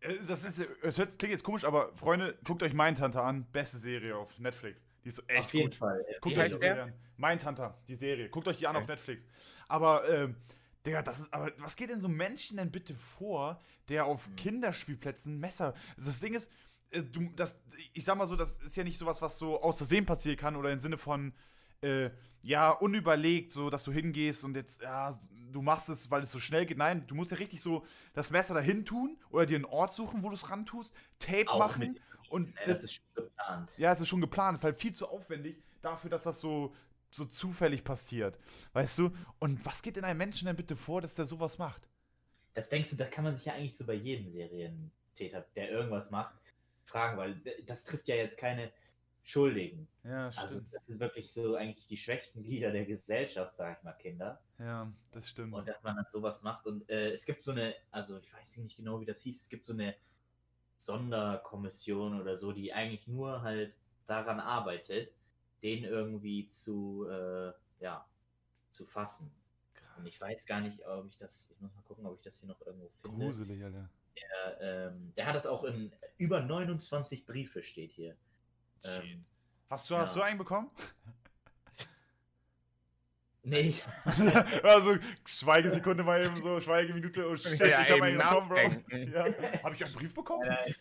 Äh, Das ist, es hört, klingt jetzt komisch, aber Freunde, guckt euch Mindhunter an. Beste Serie auf Netflix. Die ist echt Auf jeden gut. Fall. Guckt euch die? Serie an. Mindhunter, die Serie. Guckt euch die an Okay. auf Netflix. Aber, ähm, Digga, das ist, aber was geht denn so Menschen denn bitte vor, der auf Hm. Kinderspielplätzen Messer. Das Ding ist, äh, du, das, ich sag mal so, das ist ja nicht sowas, was so aus Versehen passieren kann oder im Sinne von, äh, ja, unüberlegt, so, dass du hingehst und jetzt, ja, du machst es, weil es so schnell geht. Nein, du musst ja richtig so das Messer dahin tun oder dir einen Ort suchen, wo du es ran tust, Tape Auch machen mit, und ja, das ist schon geplant. ja, es ist schon geplant. Es ist halt viel zu aufwendig dafür, dass das so, so zufällig passiert. Weißt du? Und was geht in einem Menschen denn bitte vor, dass der sowas macht? Das denkst du, da kann man sich ja eigentlich so bei jedem Serientäter, der irgendwas macht, fragen, weil d- das trifft ja jetzt keine Schuldigen. Ja, Also das ist wirklich so eigentlich die schwächsten [LAUGHS] Glieder der Gesellschaft, sag ich mal, Kinder. ja, das stimmt. Und dass man dann sowas macht. Und äh, es gibt so eine, also ich weiß nicht genau, wie das hieß, es gibt so eine Sonderkommission oder so, die eigentlich nur halt daran arbeitet, den irgendwie zu, äh, ja, zu fassen. Und ich weiß gar nicht, ob ich das, ich muss mal gucken, ob ich das hier noch irgendwo finde. Gruselig, Alter. Der, ähm, der hat das auch in über 29 Briefe steht hier. Ähm, Hast du, hast Ja. du einen bekommen? [LAUGHS] nee, [LAUGHS] also, Schweigesekunde mal eben so, Schweigeminute. Oh shit, Ja, ich habe einen bekommen, Bro. [LAUGHS] Ja. Habe ich einen Brief bekommen? Nein,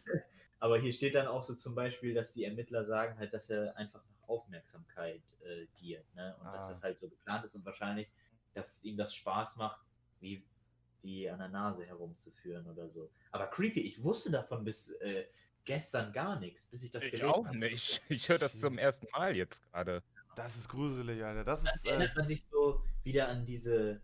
Aber hier steht dann auch so zum Beispiel, dass die Ermittler sagen halt, dass er einfach nach Aufmerksamkeit äh, giert, ne? Und dass Ah. das halt so geplant ist und wahrscheinlich, dass ihm das Spaß macht, wie die an der Nase herumzuführen oder so. Aber creepy, ich wusste davon bis äh, gestern gar nichts, bis ich das Ich gelesen auch habe. nicht. Ich höre das zum ersten Mal jetzt gerade. Das ist gruselig, Alter. Das Dann ist. Äh, erinnert man sich so wieder an diese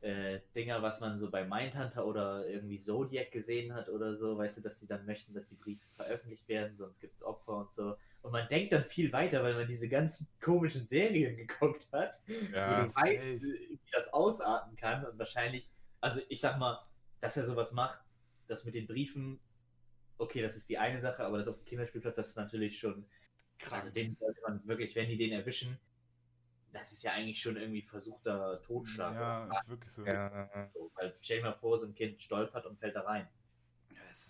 äh, Dinger, was man so bei Mindhunter oder irgendwie Zodiac gesehen hat oder so, weißt du, dass die dann möchten, dass die Briefe veröffentlicht werden, sonst gibt es Opfer und so. Und man denkt dann viel weiter, weil man diese ganzen komischen Serien geguckt hat, Ja. wo du weißt, safe. wie das ausarten kann und wahrscheinlich, also ich sag mal, dass er sowas macht, das mit den Briefen, okay, das ist die eine Sache, aber das auf dem Kinderspielplatz, das ist natürlich schon also den sollte man wirklich, wenn die den erwischen, das ist ja eigentlich schon irgendwie versuchter Totschlag. ja, ist wirklich so. Ja. so. Weil stell dir mal vor, so ein Kind stolpert und fällt da rein.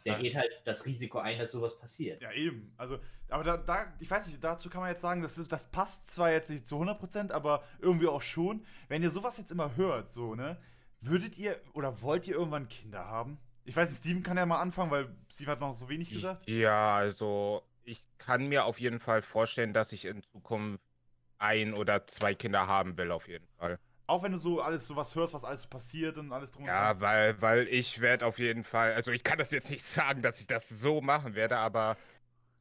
Der das- geht halt das Risiko ein, dass sowas passiert. Ja, eben. Also, aber da, da, ich weiß nicht, dazu kann man jetzt sagen, das, das passt zwar jetzt nicht zu 100%, aber irgendwie auch schon. Wenn ihr sowas jetzt immer hört, so, ne, würdet ihr oder wollt ihr irgendwann Kinder haben? Ich weiß nicht, Steven kann ja mal anfangen, weil Steven hat noch so wenig gesagt. Ja, also ich kann mir auf jeden Fall vorstellen, dass ich in Zukunft ein oder zwei Kinder haben will, auf jeden Fall. Auch wenn du so alles sowas hörst, was alles so passiert und alles drum und Ja, dran. weil, weil ich werde auf jeden Fall, also ich kann das jetzt nicht [LAUGHS] sagen, dass ich das so machen werde, aber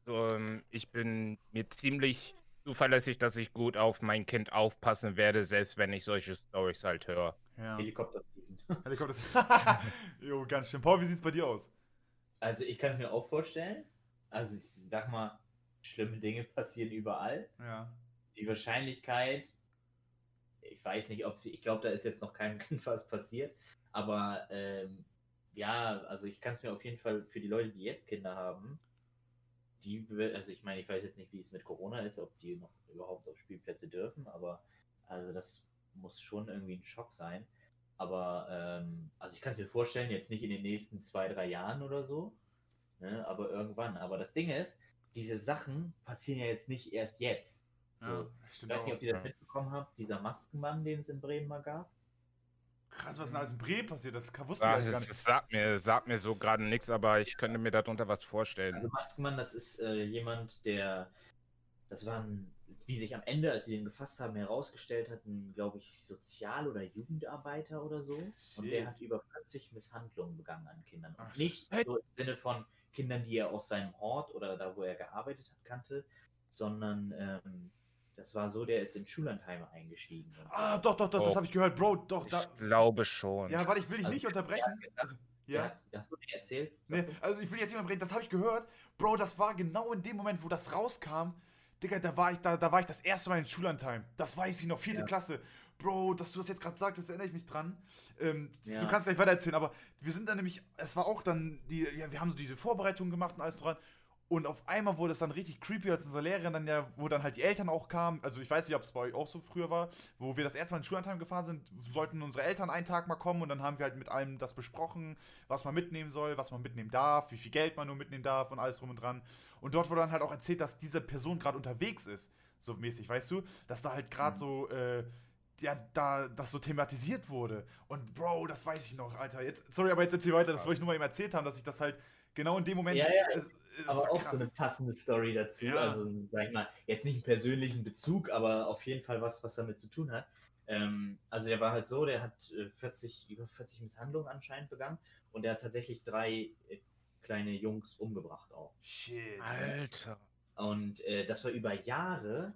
ähm, ich bin mir ziemlich zuverlässig, dass ich gut auf mein Kind aufpassen werde, selbst wenn ich solche Stories halt höre. Ja. Helikopter Steven. Helikopter. [LAUGHS] jo, ganz schön. Paul, wie sieht's bei dir aus? Also ich kann es mir auch vorstellen. Also ich sag mal, schlimme Dinge [LAUGHS] passieren überall. Ja. Die Wahrscheinlichkeit, ich weiß nicht, ob sie, ich glaube, da ist jetzt noch keinem [LAUGHS] Kind was passiert, aber ähm, ja, also ich kann es mir auf jeden Fall für die Leute, die jetzt Kinder haben, die, also ich meine, ich weiß jetzt nicht, wie es mit Corona ist, ob die noch überhaupt auf Spielplätze dürfen, aber also das muss schon irgendwie ein Schock sein. Aber ähm, also ich kann es mir vorstellen, jetzt nicht in den nächsten zwei, drei Jahren oder so, ne, aber irgendwann. Aber das Ding ist, diese Sachen passieren ja jetzt nicht erst jetzt. So, ja ich weiß nicht, ob ihr das Ja. mitbekommen habt, dieser Maskenmann, den es in Bremen mal gab. Krass, was denn alles in Bremen passiert? Das wusste ich Ja, gar das, nicht. das sagt, mir, sagt mir so gerade nichts, aber ich könnte mir darunter was vorstellen. Also Maskenmann, das ist äh, jemand, der, das war ein, wie sich am Ende, als sie den gefasst haben, herausgestellt hat, ein, glaube ich, Sozial- oder Jugendarbeiter oder so. Und der Shit. hat über 40 Misshandlungen begangen an Kindern. Und Ach, nicht shit. so im Sinne von Kindern, die er aus seinem Hort oder da, wo er gearbeitet hat, kannte, sondern ähm, das war so, der ist in Schullandheime eingestiegen. Und Ah, doch, doch, doch, das Oh. habe ich gehört. Bro, doch, Ich da. glaube schon. Ja, warte, ich will dich Also, nicht unterbrechen. ja, Also, ja. ja. Hast du dir erzählt? Nee, also ich will jetzt nicht unterbrechen, das habe ich gehört. Bro, das war genau in dem Moment, wo das rauskam. Digga, da war ich, da, da war ich das erste Mal in Schullandheim. Das weiß ich noch, vierte Ja. Klasse. Bro, dass du das jetzt gerade sagst, das erinnere ich mich dran. Ähm, Ja. Du kannst gleich weiter erzählen, aber wir sind dann nämlich, es war auch dann, die, ja, wir haben so diese Vorbereitungen gemacht und alles dran. Und auf einmal wurde es dann richtig creepy, als unsere Lehrerin dann ja, wo dann halt die Eltern auch kamen. Also ich weiß nicht, ob es bei euch auch so früher war, wo wir das erste Mal in Schullandheim gefahren sind, sollten unsere Eltern einen Tag mal kommen und dann haben wir halt mit allem das besprochen, was man mitnehmen soll, was man mitnehmen darf, wie viel Geld man nur mitnehmen darf und alles drum und dran. Und dort wurde dann halt auch erzählt, dass diese Person gerade unterwegs ist, so mäßig, weißt du? Dass da halt gerade Mhm. so, äh, ja, da das so thematisiert wurde. Und Bro, das weiß ich noch, Alter. Jetzt, sorry, aber jetzt erzähl weiter, das wollte ich nur mal eben erzählt haben, dass ich das halt genau in dem Moment. Ja, ja, es, es aber ist auch krass. so eine passende Story dazu. Ja. Also, sag ich mal, jetzt nicht einen persönlichen Bezug, aber auf jeden Fall was, was damit zu tun hat. Ähm, also, der war halt so, der hat äh, 40, über 40 Misshandlungen anscheinend begangen und der hat tatsächlich drei äh, kleine Jungs umgebracht auch. Shit. Alter. Und äh, das war über Jahre.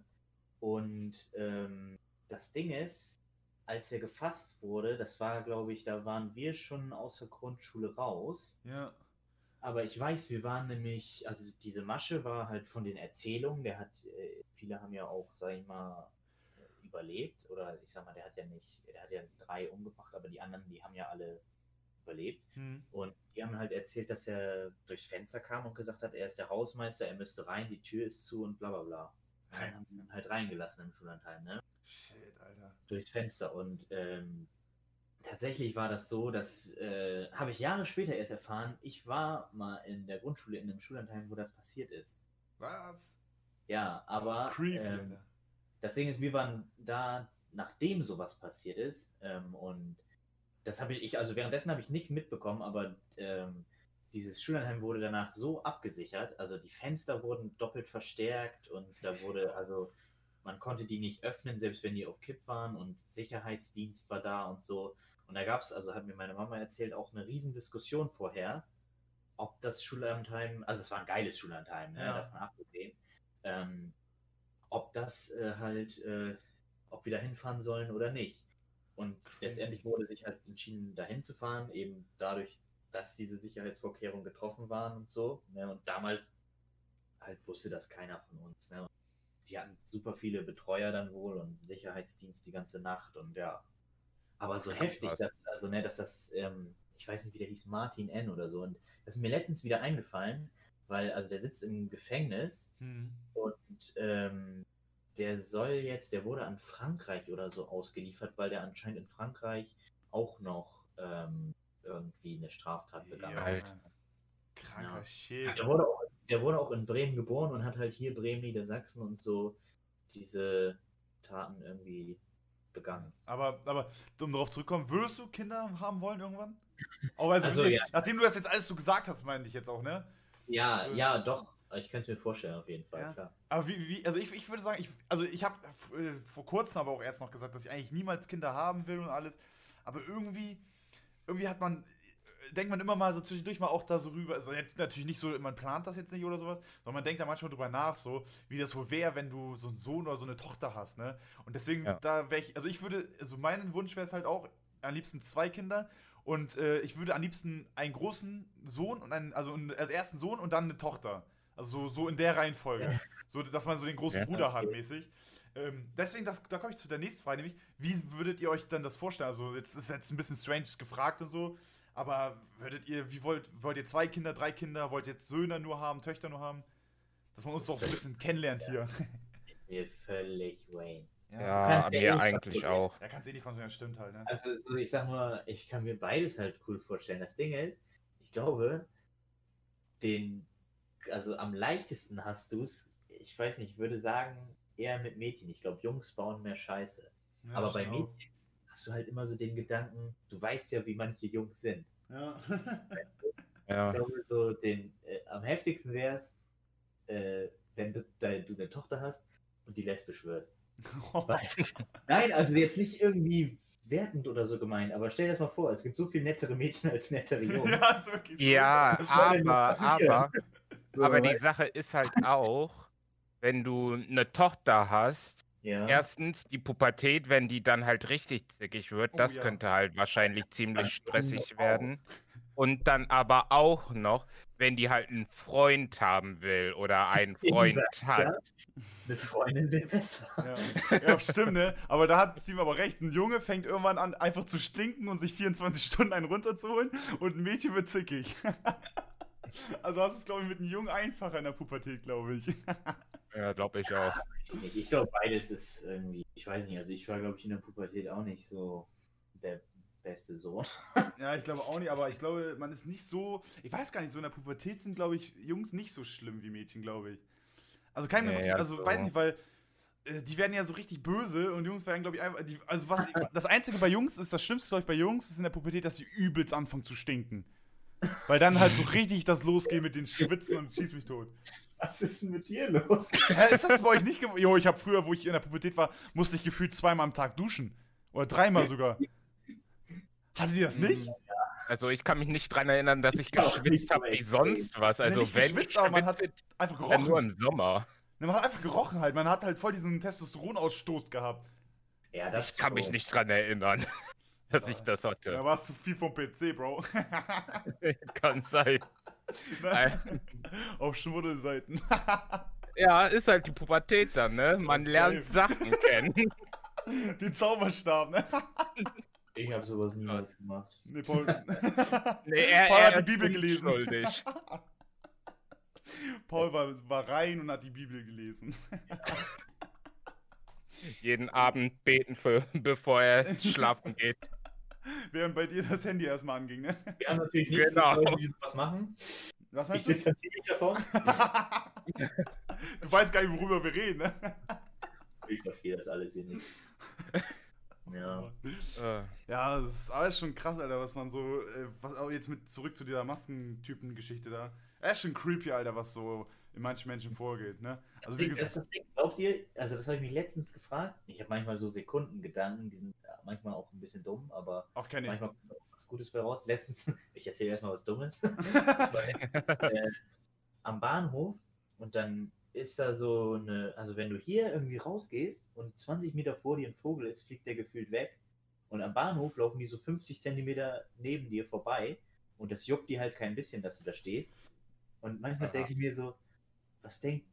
Und ähm, das Ding ist, als er gefasst wurde, das war, glaube ich, da waren wir schon aus der Grundschule raus. Ja. Aber ich weiß, wir waren nämlich, also diese Masche war halt von den Erzählungen, der hat, äh, viele haben ja auch, sag ich mal, äh, überlebt. Oder ich sag mal, der hat ja nicht, der hat ja drei umgebracht, aber die anderen, die haben ja alle überlebt. Hm. Und die haben halt erzählt, dass er durchs Fenster kam und gesagt hat, er ist der Hausmeister, er müsste rein, die Tür ist zu und bla bla bla. Und dann haben ihn halt reingelassen im Schullandheim, ne? Shit, Alter. Durchs Fenster. Und ähm, tatsächlich war das so, dass äh, habe ich Jahre später erst erfahren, ich war mal in der Grundschule in einem Schullandheim, wo das passiert ist. Was? Ja, aber Creepy, ähm, das Ding ist, wir waren da, nachdem sowas passiert ist, ähm, und das habe ich, also währenddessen habe ich nicht mitbekommen, aber ähm, dieses Schullandheim wurde danach so abgesichert, also die Fenster wurden doppelt verstärkt und da wurde, also man konnte die nicht öffnen, selbst wenn die auf Kipp waren und Sicherheitsdienst war da und so. Und da gab es, also hat mir meine Mama erzählt, auch eine Riesendiskussion vorher, ob das Schullandheim, also es war ein geiles Schullandheim, ne, Ja. davon abgesehen, ähm, ob das äh, halt, äh, ob wir da hinfahren sollen oder nicht. Und letztendlich wurde sich halt entschieden, dahin zu fahren, eben dadurch, dass diese Sicherheitsvorkehrungen getroffen waren und so. Ne? Und damals halt wusste das keiner von uns. Ne? Die hatten super viele Betreuer dann wohl und Sicherheitsdienst die ganze Nacht und ja. Aber so heftig, dass, also ne, dass das, ähm, ich weiß nicht, wie der hieß, Martin N. oder so. Und das ist mir letztens wieder eingefallen, weil, also der sitzt im Gefängnis Hm. und ähm, der soll jetzt, der wurde an Frankreich oder so ausgeliefert, weil der anscheinend in Frankreich auch noch ähm, irgendwie eine Straftat begangen Ja, hat. Kranker Ja. Shit. Der wurde, auch, der wurde auch in Bremen geboren und hat halt hier Bremen, Niedersachsen und so diese Taten irgendwie begangen. Aber, aber um darauf zurückzukommen, würdest du Kinder haben wollen irgendwann? Auch also, Also, ja. Nachdem du das jetzt alles so gesagt hast, meine ich jetzt auch, ne? Ja, So- ja, doch. Ich kann es mir vorstellen, auf jeden Fall, Ja. klar. Aber wie, wie also ich, ich würde sagen, ich, also ich habe äh, vor kurzem aber auch erst noch gesagt, dass ich eigentlich niemals Kinder haben will und alles. Aber irgendwie, irgendwie hat man, denkt man immer mal so zwischendurch mal auch da so rüber. Also jetzt natürlich nicht so, man plant das jetzt nicht oder sowas, sondern man denkt da manchmal drüber nach, so wie das wohl wäre, wenn du so einen Sohn oder so eine Tochter hast, ne? Und deswegen, Ja. da wäre ich, also ich würde, also mein Wunsch wäre es halt auch, am liebsten zwei Kinder. Und äh, ich würde am liebsten einen großen Sohn und einen, also einen, als ersten Sohn und dann eine Tochter. Also so, so in der Reihenfolge. So, dass man so den großen Ja. Bruder hat, mäßig. Ähm, deswegen, das, da komme ich zu der nächsten Frage, nämlich, wie würdet ihr euch dann das vorstellen? Also, jetzt ist jetzt ein bisschen strange gefragt und so, aber würdet ihr, wie wollt, wollt ihr zwei Kinder, drei Kinder, wollt ihr jetzt Söhne nur haben, Töchter nur haben? Dass man uns doch so ein bisschen kennenlernt hier. Ist mir völlig Wayne. Ja, ja mir eh nicht eigentlich auch. Ja, kannst eh nicht konsumieren, stimmt halt, ne? Also, so, ich sag mal, ich kann mir beides halt cool vorstellen. Das Ding ist, ich glaube, den, also am leichtesten hast du es, ich weiß nicht, ich würde sagen, eher mit Mädchen. Ich glaube, Jungs bauen mehr Scheiße. Ja, Aber bei. Mädchen hast du halt immer so den Gedanken, du weißt ja, wie manche Jungs sind. Ja. [LAUGHS] Ja. Ich glaube, so den, äh, am heftigsten wäre es, äh, wenn du, da, du eine Tochter hast und die lesbisch wird. [LAUGHS] Nein, also jetzt nicht irgendwie wertend oder so gemeint, aber stell dir das mal vor, es gibt so viel nettere Mädchen als nettere [LAUGHS] Jungs. ja, ist wirklich so. Ja, aber, aber, So, aber die weißt- Sache ist halt auch, wenn du eine Tochter hast, ja. erstens die Pubertät, wenn die dann halt richtig zickig wird, Oh das ja. könnte halt wahrscheinlich ziemlich stressig werden. Und dann aber auch noch, wenn die halt einen Freund haben will oder einen [LAUGHS] Freund hat. ja, Eine Freundin wäre besser. Ja. ja, stimmt, ne? Aber da hat Steam aber recht. Ein Junge fängt irgendwann an, einfach zu stinken und sich 24 Stunden einen runterzuholen und ein Mädchen wird zickig. [LAUGHS] [LAUGHS] Also hast du es, glaube ich, mit einem Jungen einfacher in der Pubertät, glaube ich. [LAUGHS] Ja, glaube ich auch. Ich. Ich glaube, beides ist irgendwie, ich weiß nicht, also ich war, glaube ich, in der Pubertät auch nicht so der beste Sohn. [LAUGHS] Ja, ich glaube auch nicht, aber ich glaube, man ist nicht so. Ich weiß gar nicht, so in der Pubertät sind, glaube ich, Jungs nicht so schlimm wie Mädchen, glaube ich. Also kein Nee, wirklich, ja, also so. weiß nicht, weil äh, die werden ja so richtig böse und Jungs werden, glaube ich, einfach. Die, also was das Einzige bei Jungs ist, das Schlimmste, glaube ich, bei Jungs ist in der Pubertät, dass sie übelst anfangen zu stinken. Weil dann halt so [LAUGHS] richtig das losgeht mit den Schwitzen und schieß mich tot. Was ist denn mit dir los? [LAUGHS] Hä, ist das bei euch nicht Jo, ich habe früher, wo ich in der Pubertät war, musste ich gefühlt zweimal am Tag duschen. Oder dreimal sogar. Hattet ihr das nicht? Also ich kann mich nicht dran erinnern, dass ich Ich geschwitzt habe wie sonst was. Also nicht wenn geschwitzt, ich aber man hat Einfach dann nur gerochen. im Sommer. Ne, Man hat einfach gerochen halt. Man hat halt voll diesen Testosteronausstoß gehabt. Ja, das Ich kann mich so. nicht dran erinnern, dass ich das Da hatte. warst du viel vom PC, Bro. [LAUGHS] Kann sein. [LAUGHS] Ne? Auf Schmuddelseiten. [LAUGHS] Ja, ist halt die Pubertät dann, ne? Man Safe. lernt Sachen kennen. Den Zauberstab, ne? Ich habe sowas niemals gemacht. Ne, Paul. Nee, er, Paul er hat die Bibel gelesen. Paul war, war rein und hat die Bibel gelesen. Jeden Abend beten, für, bevor er schlafen geht. [LAUGHS] Während bei dir das Handy erstmal anging, ne? Wir haben natürlich nichts Genau. die sowas machen. Was Ich meinst du? distanziere mich davon. [LAUGHS] du weißt gar nicht, worüber wir reden, ne? Ich verstehe das alles hier nicht. [LAUGHS] Ja. Äh, Ja, das ist alles schon krass, Alter, was man so, äh, was auch jetzt mit zurück zu dieser Maskentypen-Geschichte da. Er ist schon creepy, Alter, was so in manchen Menschen vorgeht, ne? Also wie das gesagt, das Ding, glaubt ihr, also das habe ich mich letztens gefragt. Ich habe manchmal so Sekundengedanken, die sind ja, manchmal auch ein bisschen dumm, aber auch kenne ich. manchmal kommt auch was Gutes bei raus. Letztens, [LAUGHS] ich erzähle erstmal was Dummes. [LAUGHS] War äh, am Bahnhof und dann ist da so eine, also wenn du hier irgendwie rausgehst und 20 Meter vor dir ein Vogel ist, fliegt der gefühlt weg. Und am Bahnhof laufen die so 50 Zentimeter neben dir vorbei und das juckt die halt kein bisschen, dass du da stehst. Und manchmal denke ich mir so, was denkt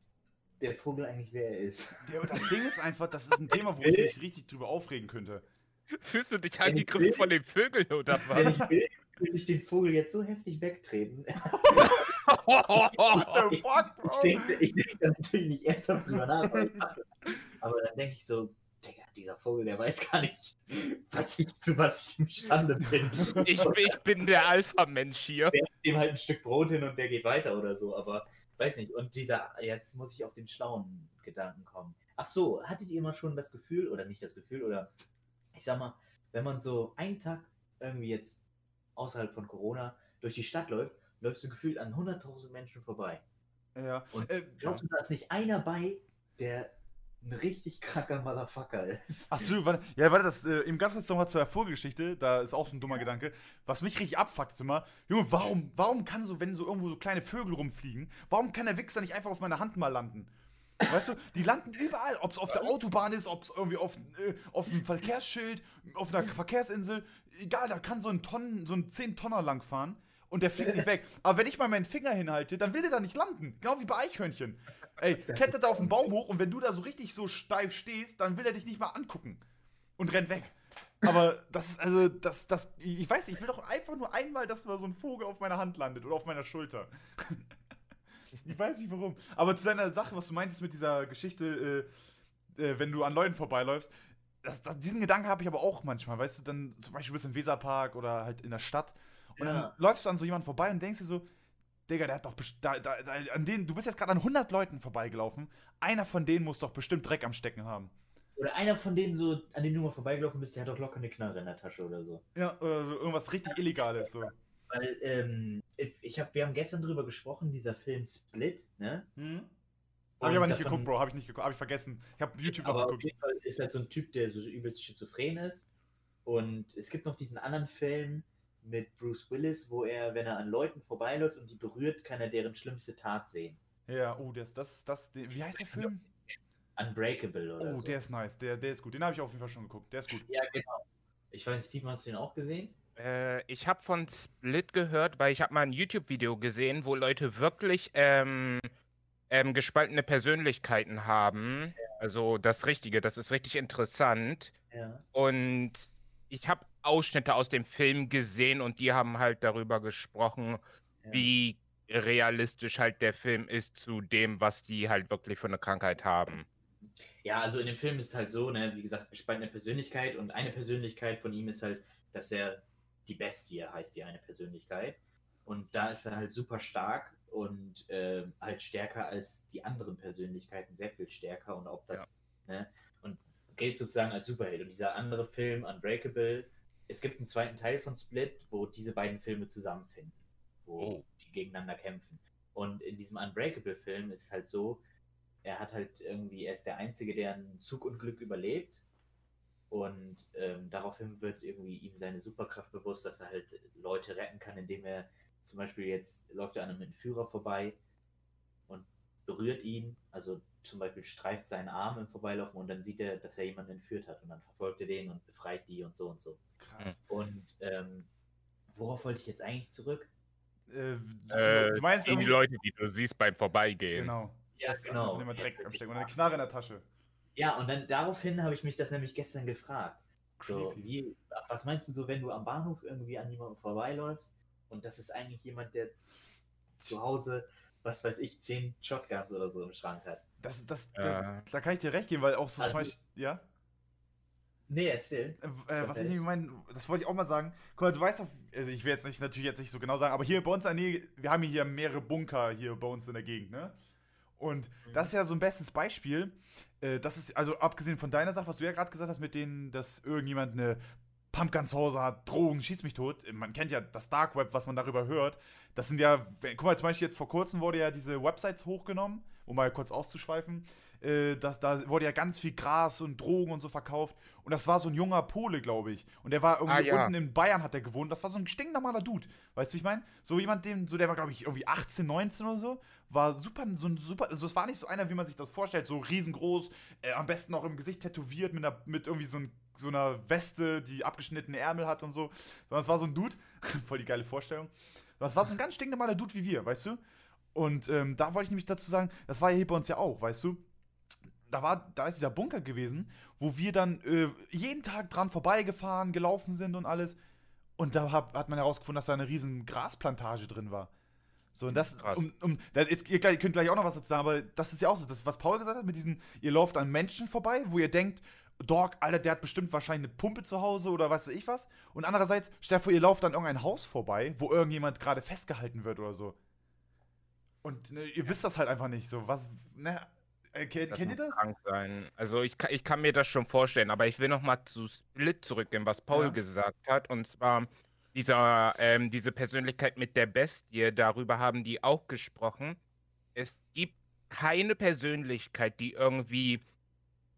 der Vogel eigentlich, wer er ist? Ja, das Ding ist einfach, das ist ein [LAUGHS] Thema, wo ich mich richtig drüber aufregen könnte. Fühlst du dich Wenn ich angegriffen von den Vögeln oder [LAUGHS] Wenn was? ich will, würde ich den Vogel jetzt so heftig wegtreten. [LAUGHS] What the fuck, Ich Bro? denke, ich denke da natürlich nicht ernsthaft drüber nach, aber, ich dann denke ich so, Digga, dieser Vogel, der weiß gar nicht, was ich, zu was ich imstande bin. ich, bin- ich bin der Alpha-Mensch hier. Der gibt dem halt ein Stück Brot hin und der geht weiter oder so, aber weiß nicht. Und dieser, jetzt muss ich auf den schlauen Gedanken kommen. Ach so, hattet ihr immer schon das Gefühl, oder nicht das Gefühl, oder ich sag mal, wenn man so einen Tag irgendwie jetzt außerhalb von Corona durch die Stadt läuft, läufst du gefühlt an 100.000 Menschen vorbei. Ja. Und Äh, glaubst du, da ist nicht einer bei, der ein richtig kranker Motherfucker ist. Achso, warte, ja, warte, das, äh, eben ganz kurz nochmal zur Vogelgeschichte, da ist auch so ein dummer Gedanke. Was mich richtig abfuckt, ist immer, Junge, warum, warum kann so, wenn so irgendwo so kleine Vögel rumfliegen, warum kann der Wichser nicht einfach auf meiner Hand mal landen? Weißt du, die landen überall, ob es auf der Autobahn ist, ob es irgendwie auf, äh, auf einem Verkehrsschild, auf einer Verkehrsinsel, egal, da kann so ein Tonnen, so ein 10 Tonner lang fahren und der fliegt nicht weg. Aber wenn ich mal meinen Finger hinhalte, dann will der da nicht landen. Genau wie bei Eichhörnchen. Ey, [LAUGHS] klettert da auf den Baum hoch und wenn du da so richtig so steif stehst, dann will er dich nicht mal angucken und rennt weg. Aber das ist, also, das, das, ich weiß nicht, ich will doch einfach nur einmal, dass mal so ein Vogel auf meiner Hand landet oder auf meiner Schulter. [LAUGHS] ich weiß nicht warum. Aber zu deiner Sache, was du meintest mit dieser Geschichte, äh, äh, wenn du an Leuten vorbeiläufst, das, das, diesen Gedanken habe ich aber auch manchmal, weißt du, dann zum Beispiel bist du im Weserpark oder halt in der Stadt und Ja. dann läufst du an so jemanden vorbei und denkst dir so, Digga, der hat doch da, da, an denen, du bist jetzt gerade an 100 Leuten vorbeigelaufen, einer von denen muss doch bestimmt Dreck am Stecken haben. Oder einer von denen so, an dem du mal vorbeigelaufen bist, der hat doch locker eine Knarre in der Tasche oder so. Ja, oder so irgendwas richtig [LAUGHS] Illegales so. Weil, ähm, ich hab, wir haben gestern drüber gesprochen, dieser Film Split, ne? Hm? Hab ich aber nicht davon- geguckt, Bro, hab ich nicht geguckt, hab ich vergessen. Ich hab YouTube Aber auf geguckt. jeden Fall ist halt so ein Typ, der so übelst schizophren ist. Und es gibt noch diesen anderen Film mit Bruce Willis, wo er, wenn er an Leuten vorbeiläuft und die berührt, kann er deren schlimmste Tat sehen. Ja, oh, das, das, das, der- wie heißt der Film? Unbreakable oder Oh, so. der ist nice, der, der ist gut. Den habe ich auf jeden Fall schon geguckt, der ist gut. Ja, genau. Ich weiß nicht, Steven, hast du den auch gesehen? Äh, ich habe von Split gehört, weil ich habe mal ein YouTube-Video gesehen, wo Leute wirklich ähm, ähm, gespaltene Persönlichkeiten haben. Also das Richtige, das ist richtig interessant. Ja. Und ich habe Ausschnitte aus dem Film gesehen und die haben halt darüber gesprochen, ja. wie realistisch halt der Film ist zu dem, was die halt wirklich für eine Krankheit haben. Ja, also in dem Film ist es halt so, ne, wie gesagt, gespaltene Persönlichkeit und eine Persönlichkeit von ihm ist halt, dass er die Bestie heißt, die eine Persönlichkeit. Und da ist er halt super stark und ähm, halt stärker als die anderen Persönlichkeiten, sehr viel stärker und auch das, ne, und gilt sozusagen als Superheld. Und dieser andere Film, Unbreakable, es gibt einen zweiten Teil von Split, wo diese beiden Filme zusammenfinden, wo Oh. die gegeneinander kämpfen. Und in diesem Unbreakable-Film ist halt so, er hat halt irgendwie, er ist der Einzige, der ein Zugunglück überlebt. Und ähm, daraufhin wird irgendwie ihm seine Superkraft bewusst, dass er halt Leute retten kann, indem er zum Beispiel jetzt läuft er an einem Entführer vorbei und berührt ihn, also zum Beispiel streift seinen Arm im Vorbeilaufen und dann sieht er, dass er jemanden entführt hat und dann verfolgt er den und befreit die und so und so. Krass. Und ähm, worauf wollte ich jetzt eigentlich zurück? Äh, Äh, du meinst die. Leute, die du siehst beim Vorbeigehen. Genau. Ja, Das von immer wird am Stecken und eine. Knarre in der Tasche. Ja, und dann daraufhin habe ich mich das nämlich gestern gefragt. So, wie, was meinst du so, wenn du am Bahnhof irgendwie an jemandem vorbeiläufst und das ist eigentlich jemand, der zu Hause, was weiß ich, zehn Shotguns oder so im Schrank hat? Das, das, Ja. da, da kann ich dir recht geben, weil auch so Also- zum Beispiel, ja? Nee, erzähl. Äh, äh, was ich nicht meine, das wollte ich auch mal sagen. Guck mal, du weißt doch, also ich will jetzt nicht, natürlich jetzt nicht so genau sagen, aber hier bei uns in der Nähe, wir haben hier mehrere Bunker hier bei uns in der Gegend, ne? Und Mhm. das ist ja so ein bestes Beispiel. Äh, das ist, also abgesehen von deiner Sache, was du ja gerade gesagt hast, mit denen, dass irgendjemand eine Pumpgun zu Hause hat, Drogen, schieß mich tot. Man kennt ja das Dark Web, was man darüber hört. Das sind ja, guck mal, zum Beispiel jetzt vor kurzem wurde ja diese Websites hochgenommen, um mal kurz auszuschweifen. Äh, das, da wurde ja ganz viel Gras und Drogen und so verkauft. Und das war so ein junger Pole, glaube ich. Und der war irgendwie Ah, ja. unten in Bayern hat der gewohnt. Das war so ein stinknormaler Dude. Weißt du, wie ich meine? So jemand, dem, so der war, glaube ich, irgendwie 18, 19 oder so. War super, so ein super, also es war nicht so einer, wie man sich das vorstellt, so riesengroß, äh, am besten auch im Gesicht tätowiert, mit, einer, mit irgendwie so, ein, so einer Weste, die abgeschnittene Ärmel hat und so. Sondern es war so ein Dude, [LAUGHS] voll die geile Vorstellung. Das war so ein ganz stinknormaler Dude wie wir, weißt du? Und ähm, da wollte ich nämlich dazu sagen, das war ja hier bei uns ja auch, weißt du? Da war, da ist dieser Bunker gewesen, wo wir dann äh, jeden Tag dran vorbeigefahren, gelaufen sind und alles. Und da hab, hat man herausgefunden, dass da eine riesen Grasplantage drin war. So, und das, um, um, jetzt, ihr, könnt gleich auch noch was dazu sagen, aber das ist ja auch so, das, was Paul gesagt hat, mit diesen, ihr lauft an Menschen vorbei, wo ihr denkt, Dog, Alter, der hat bestimmt wahrscheinlich eine Pumpe zu Hause oder weiß ich was. Und andererseits, stell vor, ihr lauft an irgendein Haus vorbei, wo irgendjemand gerade festgehalten wird oder so. Und ne, ihr wisst das halt einfach nicht. So, was, ne, äh, kennt, Das kennt ihr das? Also ich kann, ich kann mir das schon vorstellen, aber ich will noch mal zu Split zurückgehen, was Paul Ja. gesagt hat. Und zwar dieser, ähm, diese Persönlichkeit mit der Bestie, darüber haben die auch gesprochen. Es gibt keine Persönlichkeit, die irgendwie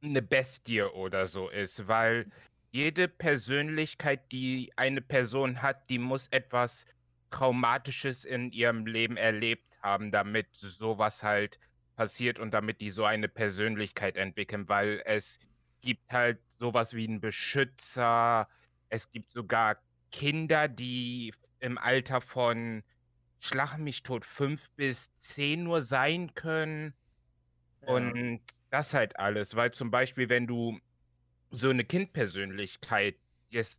eine Bestie oder so ist, weil jede Persönlichkeit, die eine Person hat, die muss etwas Traumatisches in ihrem Leben erlebt haben, damit sowas halt passiert und damit die so eine Persönlichkeit entwickeln, weil es gibt halt sowas wie einen Beschützer, es gibt sogar Kinder, die im Alter von Schlag mich tot fünf bis zehn nur sein können. Ja. Und das halt alles, weil zum Beispiel, wenn du so eine Kindpersönlichkeit, ist,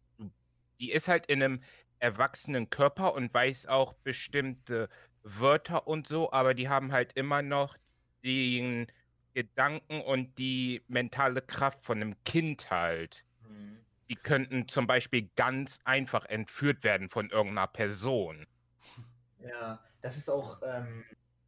die ist halt in einem erwachsenen Körper und weiß auch bestimmte Wörter und so, aber die haben halt immer noch den Gedanken und die mentale Kraft von einem Kind halt. Mhm. Die könnten zum Beispiel ganz einfach entführt werden von irgendeiner Person. Ja, das ist auch ähm,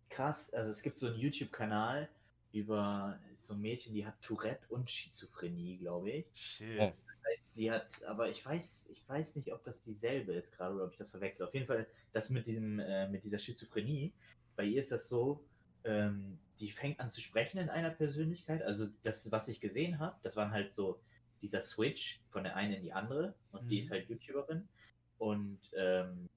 krass. Also es gibt so einen YouTube-Kanal über so ein Mädchen, die hat Tourette und Schizophrenie, glaube ich. Shit. Oh. Das heißt, sie hat, aber ich weiß, ich weiß nicht, ob das dieselbe ist gerade oder ob ich das verwechsel. Auf jeden Fall, das mit diesem, äh, mit dieser Schizophrenie, bei ihr ist das so, ähm, die fängt an zu sprechen in einer Persönlichkeit. Also das, was ich gesehen habe, das war halt so dieser Switch von der einen in die andere und die Mhm. ist halt YouTuberin und ähm,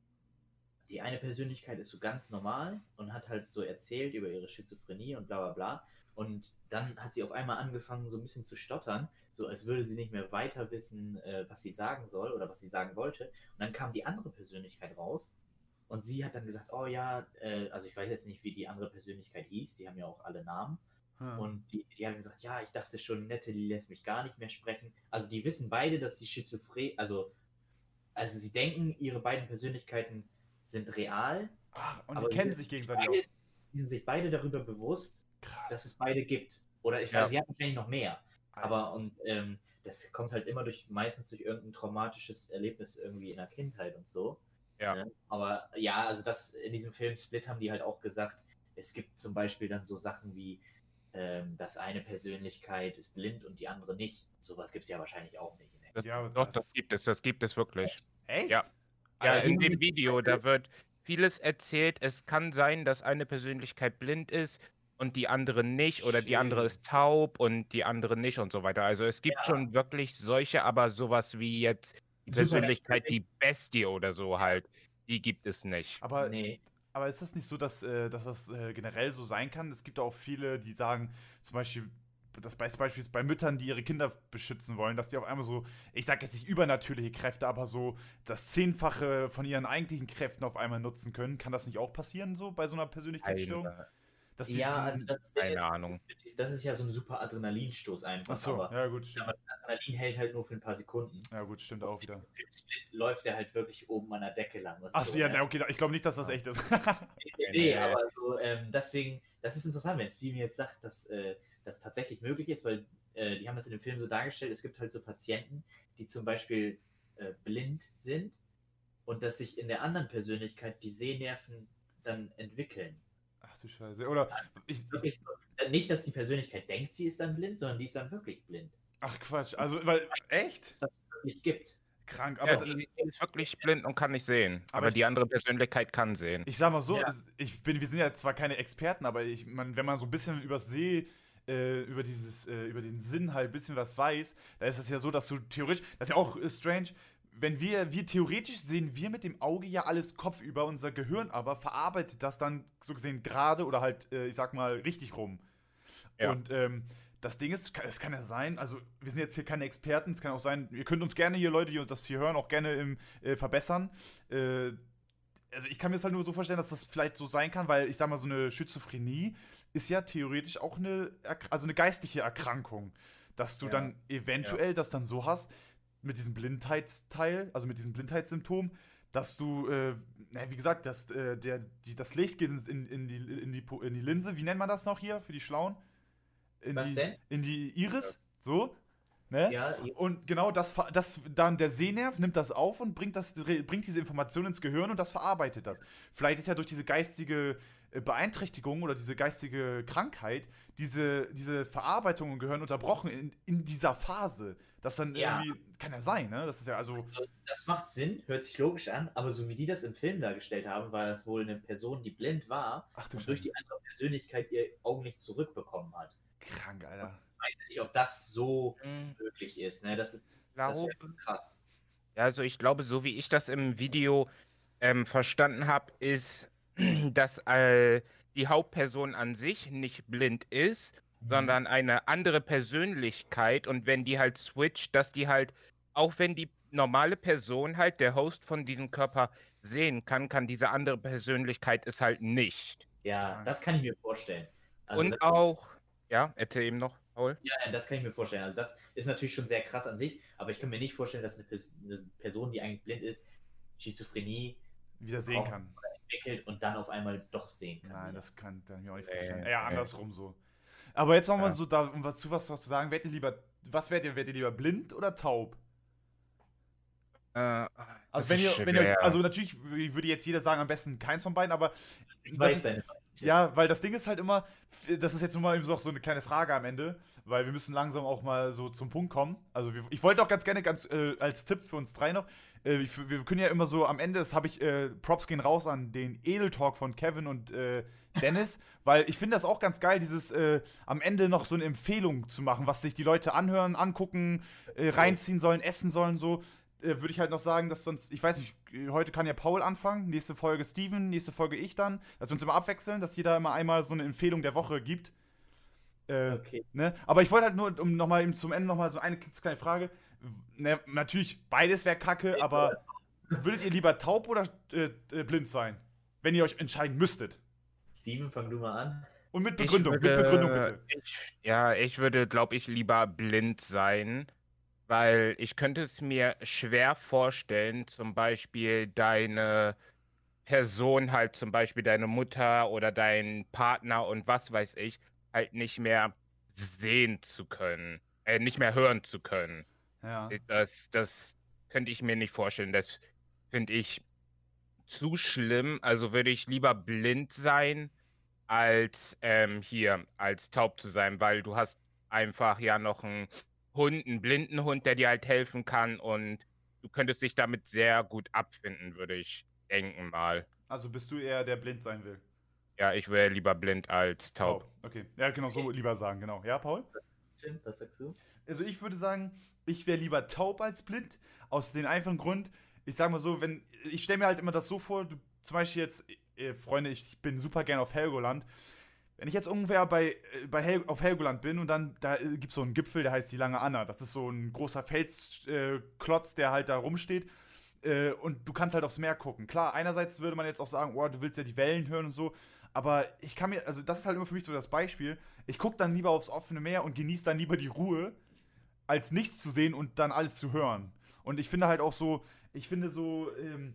die eine Persönlichkeit ist so ganz normal und hat halt so erzählt über ihre Schizophrenie und bla bla bla. Und dann hat sie auf einmal angefangen, so ein bisschen zu stottern, so als würde sie nicht mehr weiter wissen, äh, was sie sagen soll oder was sie sagen wollte. Und dann kam die andere Persönlichkeit raus und sie hat dann gesagt, oh ja, äh, also ich weiß jetzt nicht, wie die andere Persönlichkeit hieß, die haben ja auch alle Namen. Hm. Und die, die haben gesagt, ja, ich dachte schon, Nette, die lässt mich gar nicht mehr sprechen. Also die wissen beide, dass sie schizophren, also, also sie denken, ihre beiden Persönlichkeiten sind real. Ach, und aber die kennen sich gegenseitig Beide, auch. die sind sich beide darüber bewusst, Krass. dass es beide gibt. Oder ich Ja. weiß, sie hatten wahrscheinlich noch mehr. Alter. Aber und ähm, das kommt halt immer durch, meistens durch irgendein traumatisches Erlebnis irgendwie in der Kindheit und so. Ja. Ne? Aber ja, also das in diesem Film Split haben die halt auch gesagt, es gibt zum Beispiel dann so Sachen wie, ähm, dass eine Persönlichkeit ist blind und die andere nicht. Sowas gibt es ja wahrscheinlich auch nicht. In der Das, Ja, aber doch, das- das gibt es, das gibt es wirklich. Echt? Ja. Ja, Also in dem Video, da wird vieles erzählt. Es kann sein, dass eine Persönlichkeit blind ist und die andere nicht, oder die andere ist taub und die andere nicht und so weiter. Also es gibt Ja. schon wirklich solche, aber sowas wie jetzt die Persönlichkeit, die Bestie oder so halt, die gibt es nicht. Aber, nee. aber ist das nicht so, dass, äh, dass das äh, generell so sein kann? Es gibt auch viele, die sagen, zum Beispiel, dass bei, beispielsweise bei Müttern, die ihre Kinder beschützen wollen, dass die auf einmal so, ich sag jetzt nicht übernatürliche Kräfte, aber so das Zehnfache von ihren eigentlichen Kräften auf einmal nutzen können. Kann das nicht auch passieren, so bei so einer Persönlichkeitsstörung? Keine, Dass die Ja, also das, keine Ahnung. das ist ja so ein super Adrenalinstoß einfach. Ach so, aber ja gut, stimmt. Adrenalin hält halt nur für ein paar Sekunden. Ja gut, stimmt auch wieder. Im Split läuft er halt wirklich oben an der Decke lang. Achso, so, ja, ne? okay, ich glaube nicht, dass das echt ist. [LAUGHS] Nee, Nee. aber so, ähm, deswegen, das ist interessant, wenn Steven jetzt sagt, dass äh, das tatsächlich möglich ist, weil äh, die haben das in dem Film so dargestellt, es gibt halt so Patienten, die zum Beispiel äh, blind sind und dass sich in der anderen Persönlichkeit die Sehnerven dann entwickeln. Ach du Scheiße. Oder ich, so. Äh, Nicht, dass die Persönlichkeit denkt, sie ist dann blind, sondern die ist dann wirklich blind. ach Quatsch. Also, weil, echt? Dass das wirklich gibt. Krank. Aber Aber die, die ist wirklich blind und kann nicht sehen. Aber Aber, ich- die andere Persönlichkeit kann sehen. Ich sag mal so, Ja. ich bin, wir sind ja zwar keine Experten, aber ich, man, wenn man so ein bisschen übers See, äh, über dieses, äh, über den Sinn halt ein bisschen was weiß, da ist es ja so, dass du theoretisch, das ist ja auch äh, strange, wenn wir, wir theoretisch sehen wir mit dem Auge ja alles kopfüber, unser Gehirn aber verarbeitet das dann so gesehen gerade oder halt, äh, ich sag mal, richtig rum. Ja. Und ähm, das Ding ist, es kann ja sein, also wir sind jetzt hier keine Experten, es kann auch sein, ihr könnt uns gerne hier, Leute, die das hier hören, auch gerne im, äh, verbessern. Äh, also ich kann mir das halt nur so vorstellen, dass das vielleicht so sein kann, weil ich sag mal, so eine Schizophrenie ist ja theoretisch auch eine, also eine geistliche Erkrankung. Dass du Ja. dann eventuell das dann so hast, mit diesem Blindheitsteil, also mit diesem Blindheitssymptom, dass du, äh, na, wie gesagt, dass, äh, der, die, das Licht geht ins- in, in, die, in, die, in die Linse, wie nennt man das noch hier für die Schlauen? In Was die, denn? In die Iris, so, ne? Ja, Und genau das, das dann der Sehnerv nimmt das auf und bringt, das, bringt diese Information ins Gehirn und das verarbeitet das. Vielleicht ist ja durch diese geistige äh, Beeinträchtigung oder diese geistige Krankheit diese, diese Verarbeitung im Gehirn unterbrochen in, in dieser Phase. Das dann Ja. irgendwie, kann ja sein, ne? Das ist ja also, das macht Sinn, hört sich logisch an, aber so wie die das im Film dargestellt haben, war das wohl eine Person, die blind war ach und durch die andere Persönlichkeit ihr Augen nicht zurückbekommen hat. krank, Alter. Weiß ja nicht, ob das so Hm, möglich ist. Ne? Das ist, das glaube, wär krass. ja, also ich glaube, so wie ich das im Video ähm, verstanden habe, ist, [CLEARS THROAT] dass äh, die Hauptperson an sich nicht blind ist, Mhm. sondern eine andere Persönlichkeit und wenn die halt switcht, dass die halt, auch wenn die normale Person halt, der Host von diesem Körper sehen kann, kann diese andere Persönlichkeit es halt nicht. Ja, das kann ich mir vorstellen. Also und das- auch, ja, erzähl eben noch, Paul. Ja, ja, das kann ich mir vorstellen. Also das ist natürlich schon sehr krass an sich, aber ich kann mir nicht vorstellen, dass eine, Pers eine Person, die eigentlich blind ist, Schizophrenie Wieder sehen kann. entwickelt und dann auf einmal doch sehen kann. Nein, wieder. das kann kann ich mir auch nicht vorstellen. nee. Eher andersrum so. Aber jetzt machen wir Ja. so, da, um was zu was noch zu sagen, werdet ihr lieber, was werdet ihr, werdet ihr lieber blind oder taub? Äh, Also das wenn ihr, wenn ihr euch, also natürlich würde jetzt jeder sagen, am besten keins von beiden, aber ich das weiß ist, deine ja, weil das Ding ist halt immer, das ist jetzt nur mal eben so so eine kleine Frage am Ende, weil wir müssen langsam auch mal so zum Punkt kommen. Also wir, ich wollte auch ganz gerne ganz äh, als Tipp für uns drei noch, äh, wir, wir können ja immer so am Ende, das habe ich, äh, Props gehen raus an den Edeltalk von Kevin und äh, Dennis, [LAUGHS] weil ich finde das auch ganz geil, dieses äh, am Ende noch so eine Empfehlung zu machen, was sich die Leute anhören, angucken, äh, reinziehen sollen, essen sollen, so. Äh, Würde ich halt noch sagen, dass sonst, ich weiß nicht, äh, heute kann ja Paul anfangen, nächste Folge Steven, nächste Folge ich dann, dass wir uns immer abwechseln, dass jeder immer einmal so eine Empfehlung der Woche gibt. Äh, Okay. Ne? Aber ich wollte halt nur, um nochmal eben zum Ende nochmal so eine kleine Frage. Ne, natürlich, beides wäre kacke, aber würdet ihr lieber taub oder äh, äh, blind sein? Wenn ihr euch entscheiden müsstet. Steven, fang du mal an. Und mit Begründung, würde- mit Begründung bitte. Ich, ja, ich würde, glaube ich, lieber blind sein, weil ich könnte es mir schwer vorstellen, zum Beispiel deine Person, halt zum Beispiel deine Mutter oder deinen Partner und was weiß ich, halt nicht mehr sehen zu können, äh, nicht mehr hören zu können. Ja. Das, das könnte ich mir nicht vorstellen. Das finde ich zu schlimm. Also würde ich lieber blind sein, als ähm, hier, als taub zu sein, weil du hast einfach ja noch einen Hund, einen blinden Hund, der dir halt helfen kann und du könntest dich damit sehr gut abfinden, würde ich denken mal. Also bist du eher der blind sein will. Ja, ich wäre lieber blind als taub. Okay. Ja, genau, so lieber sagen, genau. Ja, Paul? Was sagst du? Also ich würde sagen, ich wäre lieber taub als blind. Aus dem einfachen Grund, ich sag mal so, wenn. Ich stelle mir halt immer das so vor, du, zum Beispiel jetzt, äh, Freunde, ich bin super gern auf Helgoland. Wenn ich jetzt irgendwer bei, äh, bei Hel auf Helgoland bin und dann, da äh, gibt es so einen Gipfel, der heißt die Lange Anna. Das ist so ein großer Felsklotz, äh, der halt da rumsteht. Äh, und du kannst halt aufs Meer gucken. Klar, einerseits würde man jetzt auch sagen, oh, du willst ja die Wellen hören und so. Aber ich kann mir, also das ist halt immer für mich so das Beispiel. Ich gucke dann lieber aufs offene Meer und genieße dann lieber die Ruhe, als nichts zu sehen und dann alles zu hören. Und ich finde halt auch so, ich finde so, ähm,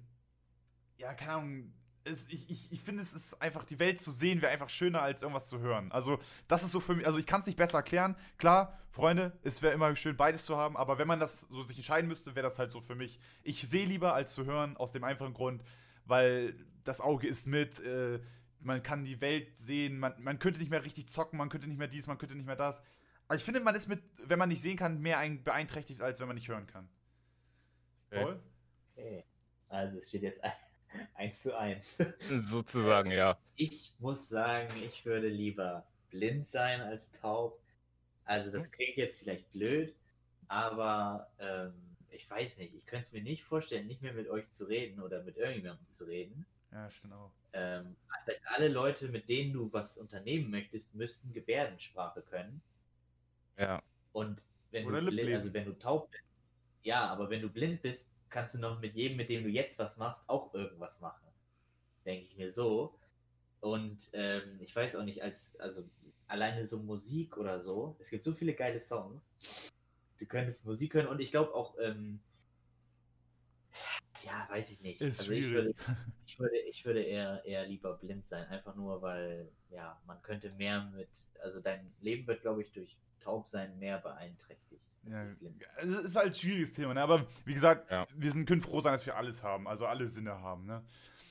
ja, keine Ahnung, es, ich, ich, ich finde es ist einfach, die Welt zu sehen wäre einfach schöner als irgendwas zu hören. Also, das ist so für mich, also ich kann es nicht besser erklären. Klar, Freunde, es wäre immer schön, beides zu haben, aber wenn man das so sich entscheiden müsste, wäre das halt so für mich. Ich sehe lieber als zu hören, aus dem einfachen Grund, weil das Auge ist mit, äh, man kann die Welt sehen, man, man könnte nicht mehr richtig zocken, man könnte nicht mehr dies, man könnte nicht mehr das. Also ich finde, man ist mit, wenn man nicht sehen kann, mehr ein, beeinträchtigt, als wenn man nicht hören kann. Okay. Paul? Okay. Also es steht jetzt [LAUGHS] ein- 1 zu 1. [LAUGHS] Sozusagen, ja. Ich muss sagen, ich würde lieber blind sein als taub. Also das klingt jetzt vielleicht blöd, aber ähm, ich weiß nicht. Ich könnte es mir nicht vorstellen, nicht mehr mit euch zu reden oder mit irgendjemandem zu reden. Ja, stimmt auch. Ähm, das heißt, alle Leute, mit denen du was unternehmen möchtest, müssten Gebärdensprache können. Ja. Und wenn Oder du blind, also wenn du taub bist, ja, aber wenn du blind bist, kannst du noch mit jedem, mit dem du jetzt was machst, auch irgendwas machen. Denke ich mir so. Und ähm, ich weiß auch nicht, als, also alleine so Musik oder so, es gibt so viele geile Songs. Du könntest Musik hören und ich glaube auch, ähm, ja, weiß ich nicht. Ist also ich würde, [LAUGHS] ich würde, ich würde eher, eher lieber blind sein, einfach nur, weil, ja, man könnte mehr mit, also dein Leben wird, glaube ich, durch Taubsein mehr beeinträchtigt. Ja, es ist halt ein schwieriges Thema, ne? aber wie gesagt, Ja. wir sind, können froh sein, dass wir alles haben, also alle Sinne haben. Ne?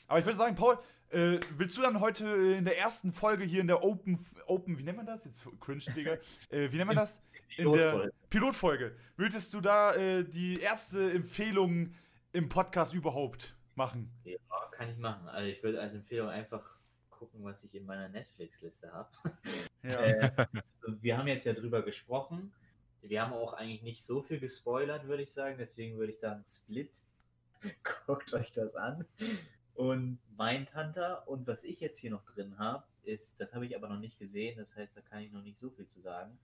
Aber ich würde sagen, Paul, äh, willst du dann heute in der ersten Folge hier in der Open, Open wie nennt man das? Jetzt cringe, Digga. [LAUGHS] äh, wie nennt man das? In der Pilotfolge. Pilotfolge. Würdest du da äh, die erste Empfehlung im Podcast überhaupt machen? Ja, kann ich machen. Also ich würde als Empfehlung einfach gucken, was ich in meiner Netflix-Liste habe. Ja. [LAUGHS] Äh, also wir haben jetzt ja drüber gesprochen. Wir haben auch eigentlich nicht so viel gespoilert, würde ich sagen. Deswegen würde ich sagen, Split. [LAUGHS] Guckt euch das an. Und Mindhunter. Und was ich jetzt hier noch drin habe, ist, das habe ich aber noch nicht gesehen. Das heißt, da kann ich noch nicht so viel zu sagen.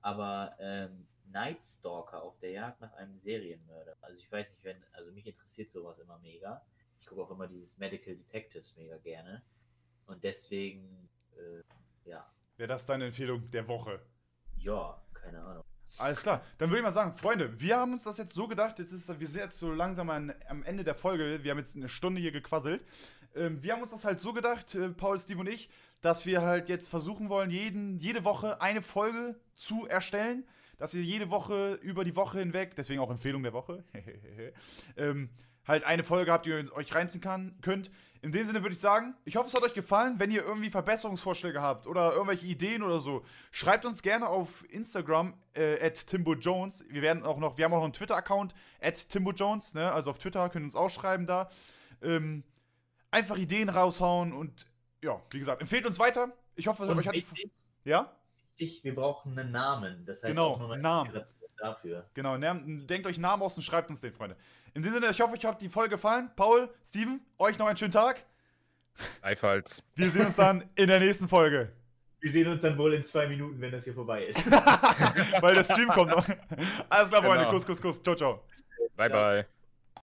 Aber ähm, Night Stalker auf der Jagd nach einem Serienmörder. Also ich weiß nicht, wenn, also mich interessiert sowas immer mega. Ich gucke auch immer dieses Medical Detectives mega gerne. Und deswegen, äh, ja, Wäre das deine Empfehlung der Woche? ja, keine Ahnung. Alles klar. Dann würde ich mal sagen, Freunde, wir haben uns das jetzt so gedacht, jetzt ist, wir sind jetzt so langsam an, am Ende der Folge. Wir haben jetzt eine Stunde hier gequasselt. Ähm, wir haben uns das halt so gedacht, äh, Paul, Steve und ich, dass wir halt jetzt versuchen wollen, jeden, jede Woche eine Folge zu erstellen. Dass ihr jede Woche über die Woche hinweg, deswegen auch Empfehlung der Woche, [LAUGHS] ähm, halt eine Folge habt, die ihr euch reinziehen kann, könnt. In dem Sinne würde ich sagen, ich hoffe, es hat euch gefallen. Wenn ihr irgendwie Verbesserungsvorschläge habt oder irgendwelche Ideen oder so, schreibt uns gerne auf Instagram äh, at TimboJones. Wir werden auch noch, wir haben auch noch einen Twitter-Account at TimboJones, ne? Also auf Twitter könnt ihr uns auch schreiben da. Ähm, einfach Ideen raushauen und ja, wie gesagt, empfehlt uns weiter. Ich hoffe, Und euch hat wichtig, Ja? wichtig, wir brauchen einen Namen. Das heißt Genau, auch Namen. Dafür. Genau, denkt euch einen Namen aus und schreibt uns den, Freunde. In diesem Sinne, ich hoffe, euch hat die Folge gefallen. Paul, Steven, euch noch einen schönen Tag. Gleichfalls. Wir sehen uns dann in der nächsten Folge. Wir sehen uns dann wohl in zwei Minuten, wenn das hier vorbei ist. [LAUGHS] Weil der Stream kommt noch. Alles klar, Freunde. Genau. Kuss, Kuss, Kuss. Ciao, ciao. Bye, Ciao. bye.